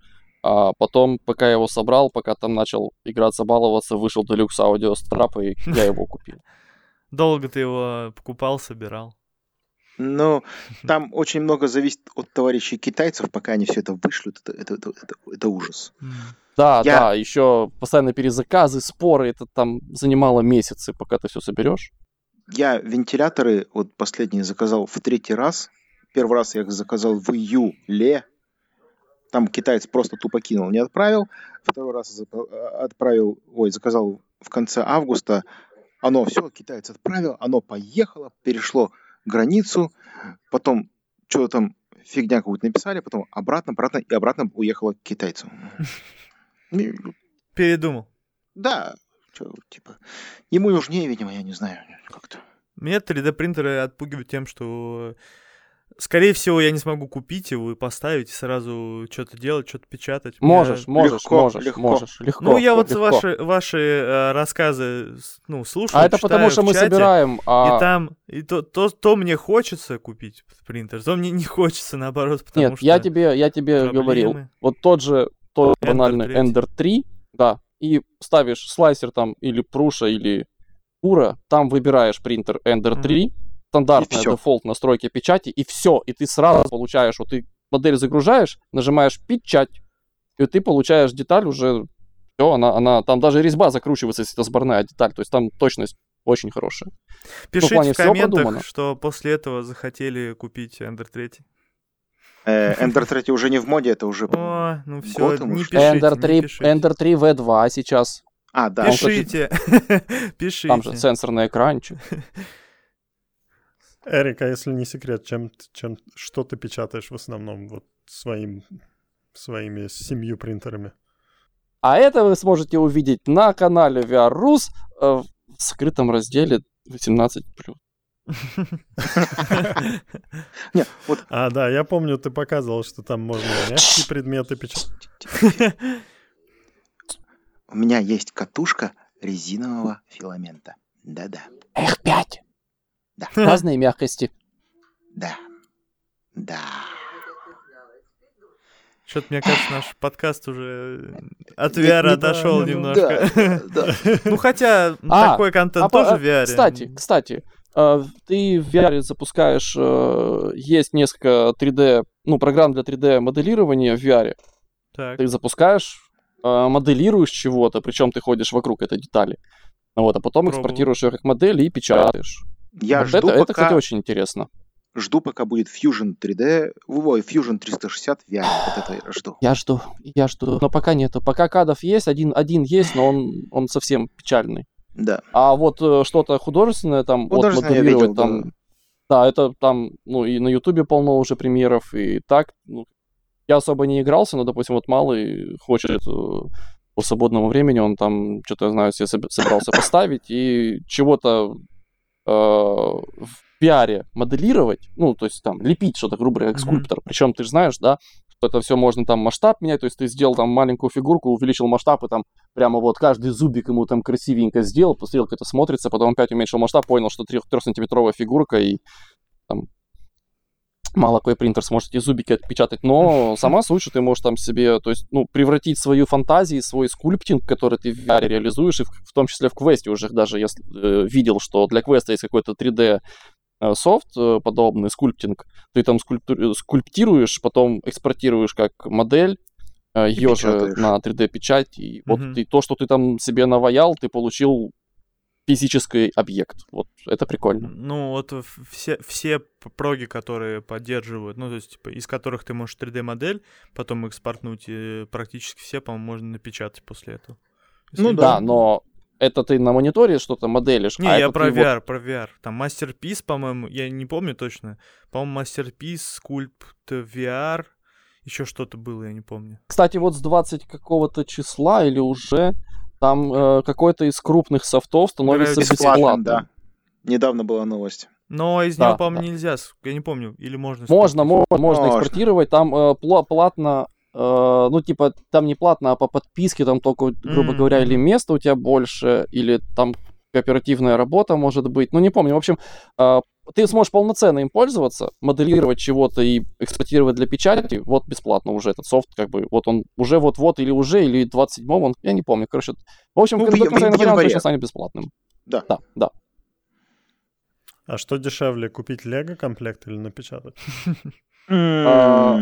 а потом, пока я его собрал, пока там начал играться, баловаться, вышел Deluxe Audio Strap, и я его купил. Долго ты его покупал, собирал? Ну, там очень много зависит от товарищей китайцев, пока они все это вышлют, это, это, это, это, ужас. Да, я... да, еще постоянно перезаказы, споры, это там занимало месяцы, пока ты все соберешь. Я вентиляторы, вот последние заказал в третий раз. Первый раз я их заказал в июле там китаец просто тупо кинул, не отправил. Второй раз отправил, ой, заказал в конце августа. Оно все, китаец отправил, оно поехало, перешло границу, потом что-то там фигня какую-то написали, потом обратно, обратно и обратно уехало к китайцу. Передумал. Да, что, типа, ему нужнее, видимо, я не знаю, как-то. Меня 3D принтеры отпугивают тем, что Скорее всего, я не смогу купить его и поставить, и сразу что-то делать, что-то печатать. Можешь, Меня... можешь, легко, можешь, легко. можешь, легко. Ну, я вот легко. ваши, ваши э, рассказы, ну, слушаю, А это потому, что мы чате, собираем... А... И там, и то, то, то мне хочется купить принтер, то мне не хочется, наоборот, потому Нет, что... я тебе, я тебе проблемы. говорил, вот тот же, тот Ender банальный 3. Ender 3, да, и ставишь слайсер там или Пруша, или Ура, там выбираешь принтер Ender 3, mm-hmm стандартная дефолт настройки печати, и все, и ты сразу получаешь, вот ты модель загружаешь, нажимаешь печать, и ты получаешь деталь уже, все, она, она, там даже резьба закручивается, если это сборная деталь, то есть там точность очень хорошая. Пишите ну, в, в комментах, что после этого захотели купить Ender 3. Э, Ender 3 уже не в моде, это уже О, ну все, не пишите, Ender 3, не пишите. Ender 3 V2 сейчас. А, да. Пишите, пишите. Там же сенсорный экранчик. Эрик, а если не секрет, чем, чем, что ты печатаешь в основном вот своим, своими семью принтерами? А это вы сможете увидеть на канале VR э, в скрытом разделе 18+. Не, вот... А, да, я помню, ты показывал, что там можно мягкие предметы печатать. У меня есть катушка резинового филамента. Да-да. Эх, пять. Да. Разные мягкости. Да. Да. Что-то, мне кажется, наш подкаст уже от VR отошел немножко. Ну, хотя а, такой контент а тоже в VR. Кстати, кстати, э, ты в VR запускаешь, э, есть несколько 3D, ну, программ для 3D моделирования в VR. Так. Ты запускаешь, э, моделируешь чего-то, причем ты ходишь вокруг этой детали. Вот, а потом экспортируешь ее как модель и печатаешь. Я вот жду, это, пока... это, кстати, очень интересно. Жду, пока будет Fusion 3D, ой, Fusion 360 VR. Вот это я жду. Я жду, я жду. Но пока нету. Пока кадов есть, один, один есть, но он, он совсем печальный. Да. А вот э, что-то художественное там, вот моделировать видел, там... Да. да, это там, ну, и на Ютубе полно уже примеров, и так, ну, я особо не игрался, но, допустим, вот малый хочет э, по свободному времени, он там, что-то, я знаю, себе собрался поставить, и чего-то в VR-е моделировать, ну, то есть там лепить что-то, грубо говоря, как скульптор. Mm-hmm. Причем ты же знаешь, да, что это все можно там масштаб менять, то есть ты сделал там маленькую фигурку, увеличил масштаб, и там прямо вот каждый зубик ему там красивенько сделал, посмотрел, как это смотрится, потом опять уменьшил масштаб, понял, что 3-сантиметровая фигурка, и там мало какой принтер сможет эти зубики отпечатать, но сама суть, ты можешь там себе, то есть, ну, превратить свою фантазию, свой скульптинг, который ты в VR реализуешь, и в, в том числе в квесте уже даже я э, видел, что для квеста есть какой-то 3D э, софт э, подобный, скульптинг, ты там скульпту- скульптируешь, потом экспортируешь как модель, ее же на 3D-печать, и mm-hmm. вот ты, то, что ты там себе наваял, ты получил физический объект. Вот это прикольно. Ну, вот все, все проги, которые поддерживают, ну, то есть, типа, из которых ты можешь 3D-модель потом экспортнуть, и практически все, по-моему, можно напечатать после этого. Если ну да, но это ты на мониторе что-то моделишь. Не, а я про VR, вот... про VR. Там Masterpiece, по-моему, я не помню точно. По-моему, Masterpiece, Sculpt VR, еще что-то было, я не помню. Кстати, вот с 20 какого-то числа или уже там э, какой-то из крупных софтов становится бесплатным. Да. Недавно была новость. Но из да, него, по-моему, да. нельзя, я не помню, или можно? Можно, можно, можно экспортировать, там э, платно, э, ну, типа, там не платно, а по подписке, там только, грубо mm-hmm. говоря, или место у тебя больше, или там кооперативная работа может быть, ну, не помню, в общем, э, ты сможешь полноценно им пользоваться, моделировать чего-то и экспортировать для печати, вот бесплатно уже этот софт, как бы, вот он уже вот-вот или уже, или 27 он, я не помню, короче. В общем, ну, января он точно станет бесплатным. Да. Да, да. А что дешевле, купить лего комплект или напечатать? А,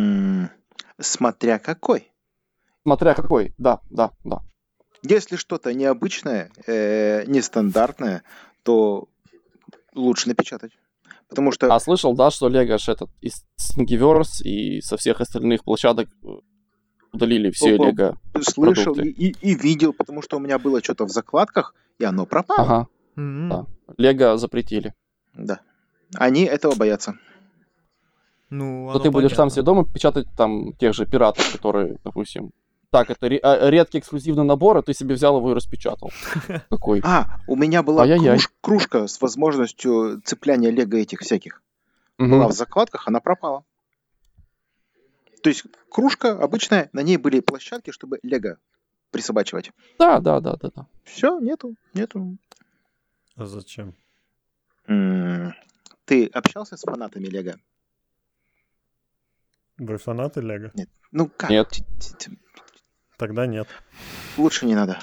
смотря какой. Смотря какой, да, да, да. Если что-то необычное, э, нестандартное, то лучше напечатать. Потому что... А слышал, да, что Lego этот из Thingiverse и со всех остальных площадок э, удалили все Лего Слышал и, и, и видел, потому что у меня было что-то в закладках, и оно пропало. Ага. Mm-hmm. Да. Лего запретили. Да. Они этого боятся. Ну, то ты будешь понятно. сам себе дома печатать там тех же пиратов, которые, допустим, так, это а, редкий эксклюзивный набор, а ты себе взял его и распечатал. Какой? А, у меня была круж, кружка с возможностью цепляния лего этих всяких. Угу. Была в закладках, она пропала. То есть кружка обычная, на ней были площадки, чтобы лего присобачивать. Да, да, да, да, да. Все, нету, нету. А зачем? Ты общался с фанатами Лего? Вы фанаты Лего? Нет. Ну как? Нет. Тогда нет. Лучше не надо.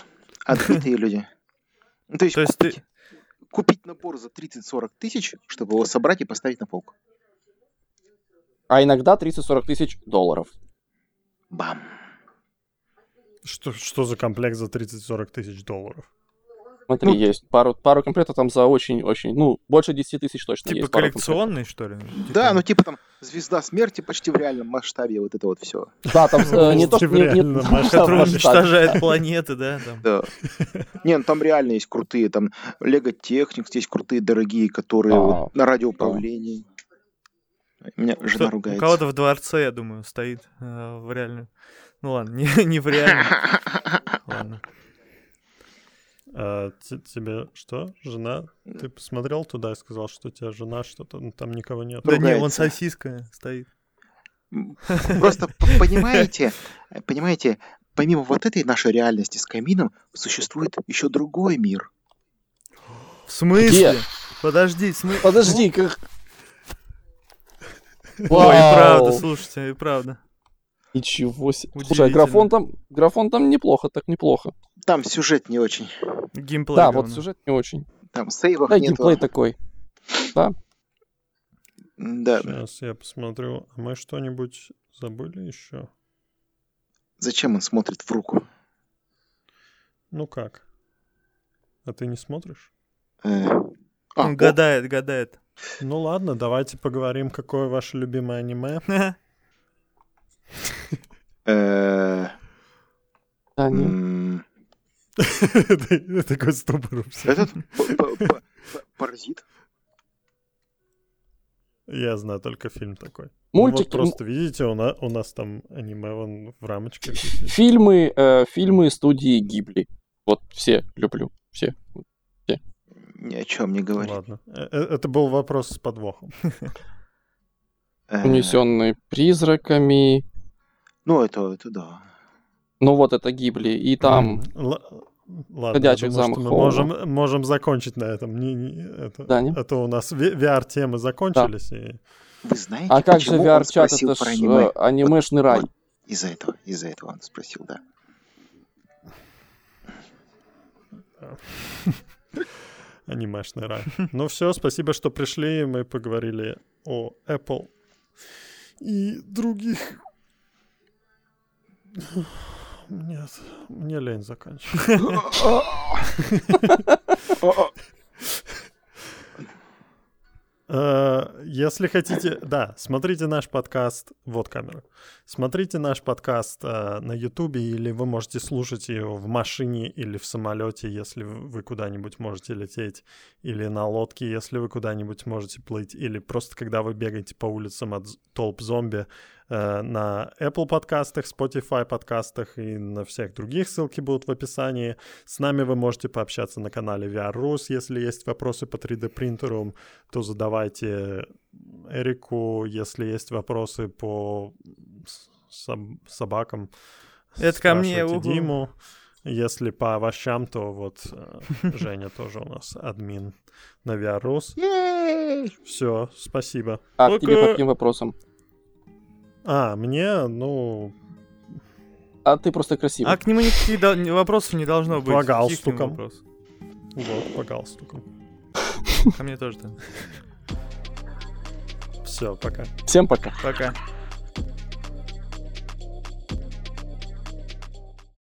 Открытые люди. Ну, то есть, то есть купить, ты... купить набор за 30-40 тысяч, чтобы его собрать и поставить на полку. А иногда 30-40 тысяч долларов. Бам. Что, что за комплект за 30-40 тысяч долларов? Смотри, ну, есть пару, пару комплектов там за очень-очень, ну, больше 10 тысяч точно типа есть. Коллекционный, что ли? Типа... Да, ну типа там Звезда смерти почти в реальном масштабе, вот это вот все. Да, там не то, что... Уничтожает планеты, да? Да. Не, ну там реально есть крутые, там Лего Техникс есть крутые, дорогие, которые а, на радиоуправлении. Меня жена ругается. У кого-то в дворце, я думаю, стоит э, в реальном. Ну ладно, не, не в реальном. Ладно. А, тебе что? Жена? Ты посмотрел туда и сказал, что у тебя жена что-то, ну, там никого нет. Да не, вон сосиска стоит. Просто понимаете, понимаете, помимо вот этой нашей реальности с камином, существует еще другой мир. В смысле? Где? Подожди, смы... Подожди, как... Ой, и правда, слушайте, и правда. Ничего себе. Слушай, а графон там, графон там неплохо, так неплохо. Там сюжет не очень. Геймплей. Да, вот сюжет не очень. Там сейвов да, нету. геймплей такой. Да. Да. Сейчас я посмотрю. А мы что-нибудь забыли еще? Зачем он смотрит в руку? Ну как? А ты не смотришь? Э, а, он гадает, гадает. Ну ладно, давайте поговорим, какое ваше любимое аниме. Э, Такой ступор. Этот паразит. Я знаю только фильм такой. Мультики. Ну, вот просто видите, у нас, у нас там аниме вон в рамочках. Фильмы, э, фильмы студии Гибли. Вот все люблю. Все. все. Ни о чем не говори. Ладно. Э, э, это был вопрос с подвохом. Унесенные призраками. Ну, это, это да. Ну вот это Гибли. И там... Ладно, Ходячих думаю, мы можем, можем закончить на этом. Не, не, это, да, не? Это у нас VR-темы закончились. Да. И... Вы знаете, а как же VR-чат? Это ж аниме? Э, анимешный рай. Вот, из-за этого, из-за этого он спросил, да. Анимешный рай. Ну все, спасибо, что пришли. Мы поговорили о Apple и других нет, мне лень заканчивать. Э, если хотите, да, смотрите наш подкаст, вот камера. Смотрите наш подкаст э, на Ютубе, или вы можете слушать его в машине или в самолете, если вы куда-нибудь можете лететь, или на лодке, если вы куда-нибудь можете плыть, или просто когда вы бегаете по улицам от толп зомби, на Apple подкастах, Spotify подкастах и на всех других. Ссылки будут в описании. С нами вы можете пообщаться на канале VR Если есть вопросы по 3D принтеру, то задавайте Эрику. Если есть вопросы по соб- собакам, это ко мне, Диму. Если по овощам, то вот э, Женя тоже у нас админ на VR Все, спасибо. А к тебе по каким вопросам? А, мне, ну... А ты просто красивый. А к нему никаких до... вопросов не должно быть. По галстукам. Вот, по галстукам. Ко мне тоже так. Все, пока. Всем пока. Пока.